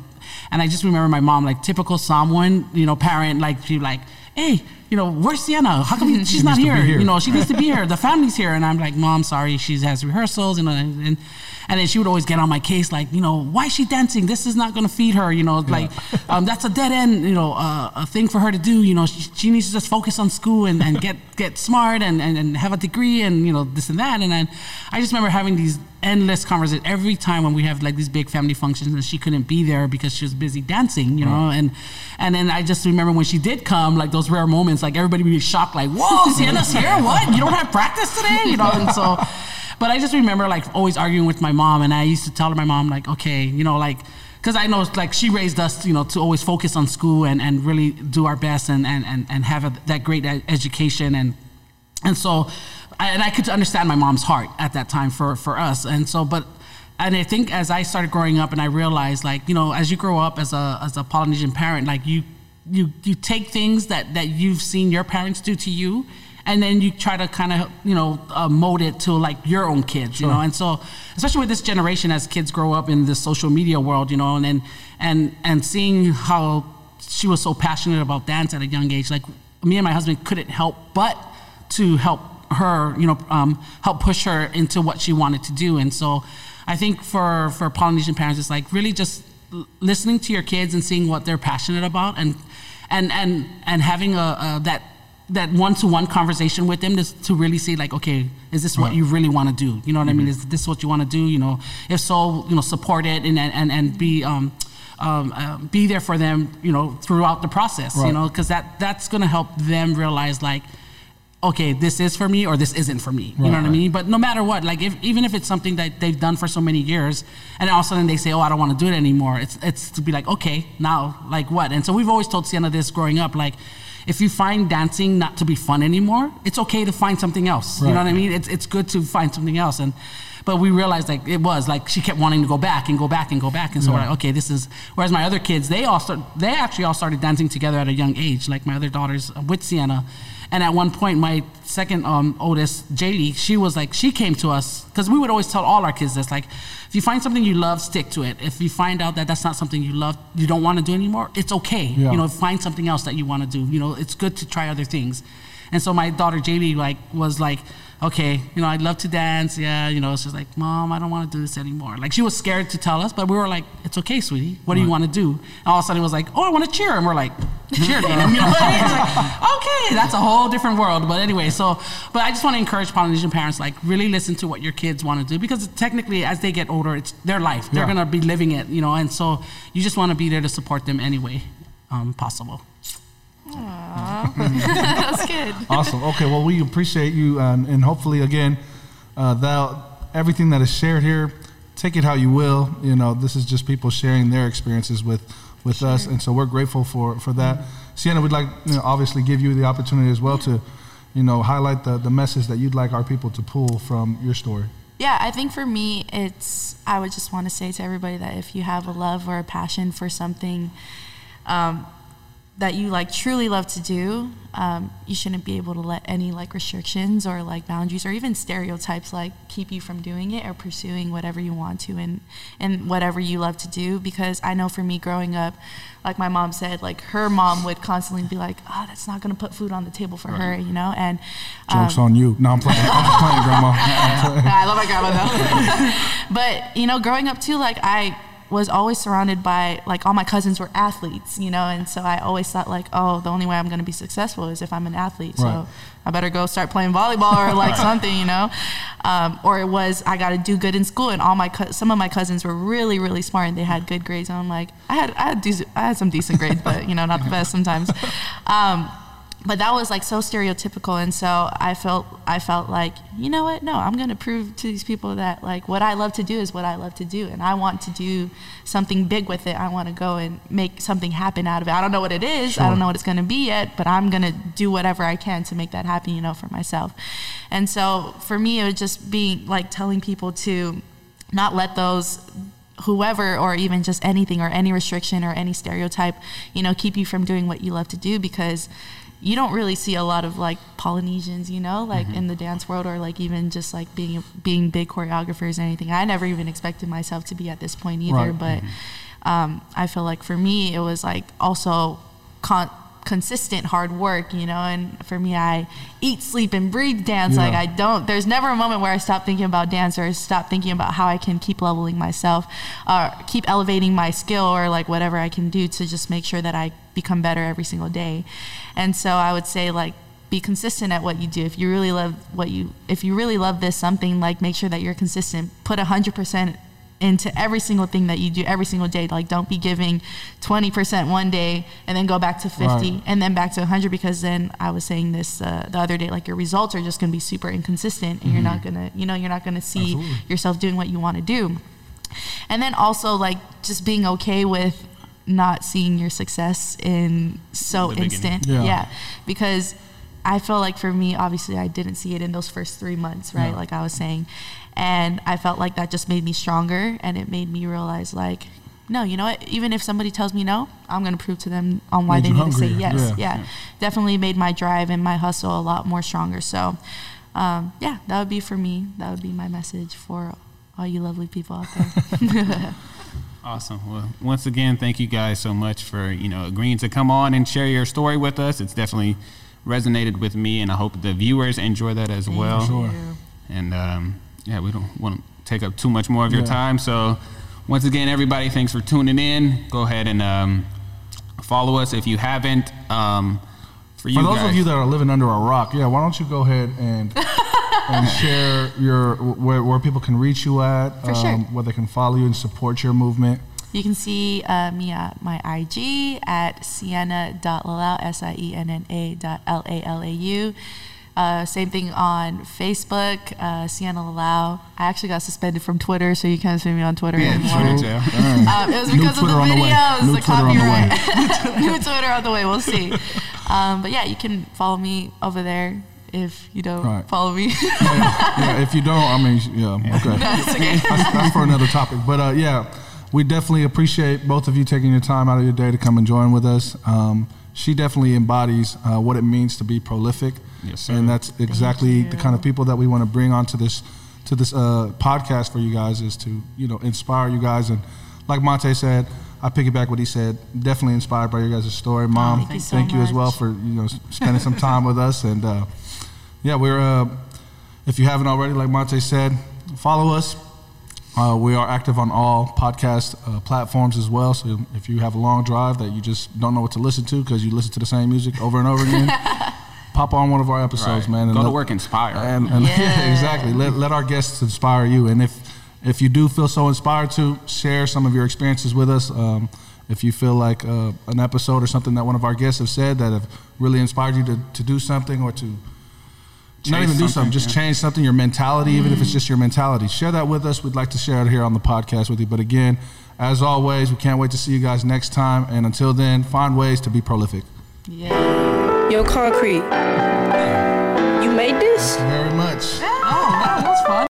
And I just remember my mom, like typical Samoan, you know, parent, like she like, hey, you know, where's Sienna? How come (laughs) she's not here? here. You know, she needs to be (laughs) here. The family's here, and I'm like, mom, sorry, she has rehearsals, you know, and. and and then she would always get on my case, like, you know, why is she dancing? This is not going to feed her, you know, like, um, that's a dead end, you know, uh, a thing for her to do. You know, she, she needs to just focus on school and, and get, get smart and, and, and have a degree and, you know, this and that. And then I just remember having these endless conversations every time when we have like these big family functions and she couldn't be there because she was busy dancing, you know, and, and then I just remember when she did come, like those rare moments, like everybody would be shocked, like, whoa, Sienna's here? What? You don't have practice today? You know, and so, but I just remember like always arguing with my mom, and I used to tell my mom like, okay, you know, like because I know like she raised us, you know, to always focus on school and, and really do our best and and and, and have a, that great education and and so I- and I could understand my mom's heart at that time for for us, and so but. And I think as I started growing up, and I realized, like you know, as you grow up as a as a Polynesian parent, like you you you take things that that you've seen your parents do to you, and then you try to kind of you know uh, mold it to like your own kids you know? And so especially with this generation as kids grow up in the social media world you know and and and, and seeing how she was so passionate about dance at a young age like me and my husband couldn't help but to help her you know um, help push her into what she wanted to do. And so i think for for polynesian parents it's like really just listening to your kids and seeing what they're passionate about and and and and having a, a that that one-to-one conversation with them to, to really see like okay is this what you really want to do? You know what i mean? Is this what you want to do? You know if so you know support it and and, and be um, um, uh, be there for them you know throughout the process you know because that that's going to help them realize like okay this is for me or this isn't for me. You know what i mean? But no matter what like if even if it's something that they've done for so many years and all of a sudden they say oh i don't want to do it anymore it's it's to be like okay now like what? And so we've always told sienna this growing up like if you find dancing not to be fun anymore it's okay to find something else. You know what i mean? It's, it's good to find something else. And but we realized like it was like she kept wanting to go back and go back and go back. And so we're like okay this is whereas my other kids they all start they actually all started dancing together at a young age. Like my other daughters with sienna and at one point my second um, oldest jaylee she was like she came to us because we would always tell all our kids this like if you find something you love stick to it. If you find out that that's not something you love you don't want to do anymore it's okay. Yeah. you know find something else that you want to do. You know it's good to try other things. And so my daughter Jaylee like was like, okay, you know, I'd love to dance. Yeah, you know, she's like, mom, I don't want to do this anymore. Like she was scared to tell us, but we were like, it's okay, sweetie. What do you want to do? And all of a sudden it was like, oh, I want to cheer. And we're like, cheerleading. (laughs) You know what I mean? Like, okay, that's a whole different world. But anyway, so, but I just want to encourage Polynesian parents, like really listen to what your kids want to do because technically as they get older, it's their life. They're Yeah. going to be living it, you know, and so you just want to be there to support them anyway um, possible. (laughs) That's good. Awesome. Okay. Well, we appreciate you, and, and hopefully, again, uh, that everything that is shared here, take it how you will. You know, this is just people sharing their experiences with with us, and so we're grateful for for that. Sienna, we'd like, you know, obviously, give you the opportunity as well to, you know, highlight the the message that you'd like our people to pull from your story. Yeah, I think for me, it's, I would just want to say to everybody that if you have a love or a passion for something um, that you like truly love to do, um, you shouldn't be able to let any like restrictions or like boundaries or even stereotypes like keep you from doing it or pursuing whatever you want to and, and whatever you love to do. Because I know for me growing up, like my mom said, like her mom would constantly be like, oh, that's not going to put food on the table for her, you know? And Jokes um, on you. No, I'm playing. I'm just playing, Grandma. (laughs) I love my grandma though. (laughs) but you know, growing up too, like I was always surrounded by like all my cousins were athletes, you know, and so I always thought like, oh, the only way I'm going to be successful is if I'm an athlete. Right. So I better go start playing volleyball or like something, you know. Um, or it was I got to do good in school, and all my co- some of my cousins were really really smart and they had good grades. And I'm like, I had I had, dec- I had some decent grades, but you know, not the best sometimes. (laughs) Um, but that was like so stereotypical and so i felt i felt like you know what? No i'm going to prove to these people that like what i love to do is what i love to do and i want to do something big with it. I want to go and make something happen out of it. I don't know what it is. I don't know what it's going to be yet but i'm going to do whatever i can to make that happen you know for myself. And so for me it was just being like telling people to not let those whoever or even just anything or any restriction or any stereotype you know keep you from doing what you love to do because you don't really see a lot of like Polynesians, you know, like in the dance world or like even just like being being big choreographers or anything. I never even expected myself to be at this point either, Right. but um, I feel like for me it was like also con- consistent hard work, you know. And for me, I eat, sleep, and breathe dance. Like I don't. There's never a moment where I stop thinking about dance or stop thinking about how I can keep leveling myself, or keep elevating my skill, or like whatever I can do to just make sure that I become better every single day. And so I would say like be consistent at what you do. If you really love what you, if you really love this something, like make sure that you're consistent. Put a hundred percent into every single thing that you do every single day. Like don't be giving 20% one day and then go back to 50 Right. and then back to 100 because then I was saying this uh, the other day, like your results are just going to be super inconsistent and you're not going to, you know, you're not going to see Absolutely. yourself doing what you want to do. And then also like just being okay with not seeing your success in so The beginning. instant. Yeah. yeah. Because I feel like for me, obviously, I didn't see it in those first three months, right? Yeah. Like I was saying. And I felt like that just made me stronger and it made me realize, like, no, you know what? Even if somebody tells me no, I'm going to prove to them on why Made they you need to say yes. Yeah. Yeah. Definitely made my drive and my hustle a lot more stronger. So, um, yeah, that would be for me. That would be my message for all you lovely people out there. (laughs) Awesome. Well, once again, thank you guys so much for you know agreeing to come on and share your story with us. It's definitely resonated with me, and I hope the viewers enjoy that as well. Sure. And um, yeah, we don't want to take up too much more of your Yeah. time. So once again, everybody, thanks for tuning in. Go ahead and um, follow us if you haven't. Um, for you For those guys, of you that are living under a rock, yeah, why don't you go ahead and (laughs) and share your where, where people can reach you at, um, sure. where they can follow you and support your movement. You can see uh, me at my IG at sienna.lalau, S-I-E-N-N-A dot L-A-L-A-U. Uh, same thing on Facebook, uh, Sienna Lalau. I actually got suspended from Twitter, so you can't see me on Twitter Yeah, anymore. Twitter jail. Um, it was New because of the Twitter on the way. videos, New the Twitter on the way. copyright. (laughs) (laughs) New Twitter on the way. We'll see. Um, but yeah, you can follow me over there if you don't Right. follow me. (laughs) yeah, yeah, if you don't, I mean, yeah, okay. That's okay. That's, that's for another topic. But uh, yeah, we definitely appreciate both of you taking your time out of your day to come and join with us. Um, she definitely embodies uh, what it means to be prolific, Yes, sir. and that's exactly the kind of people that we want to bring onto this to this uh, podcast for you guys is to you know inspire you guys and like Monte said. I piggyback what he said. Definitely inspired by your guys' story, Mom. thank you so thank you as well for you know spending some time with us and uh, yeah, we're. Uh, if you haven't already, like Monte said, follow us. Uh, we are active on all podcast uh, platforms as well. So if you have a long drive that you just don't know what to listen to because you listen to the same music over and over again, (laughs) pop on one of our episodes, Right. man. Go to work inspired. And, and (laughs) Yeah. exactly, let, let our guests inspire you. And if if you do feel so inspired to share some of your experiences with us, um, if you feel like uh, an episode or something that one of our guests have said that have really inspired you to, to do something or to not Change even do something, something, just yeah. change something, your mentality, even if it's just your mentality. Share that with us. We'd like to share it here on the podcast with you. But again, as always, we can't wait to see you guys next time. And until then, find ways to be prolific. yeah. Yo, Concrete. You made this? Very much. Oh, that was fun.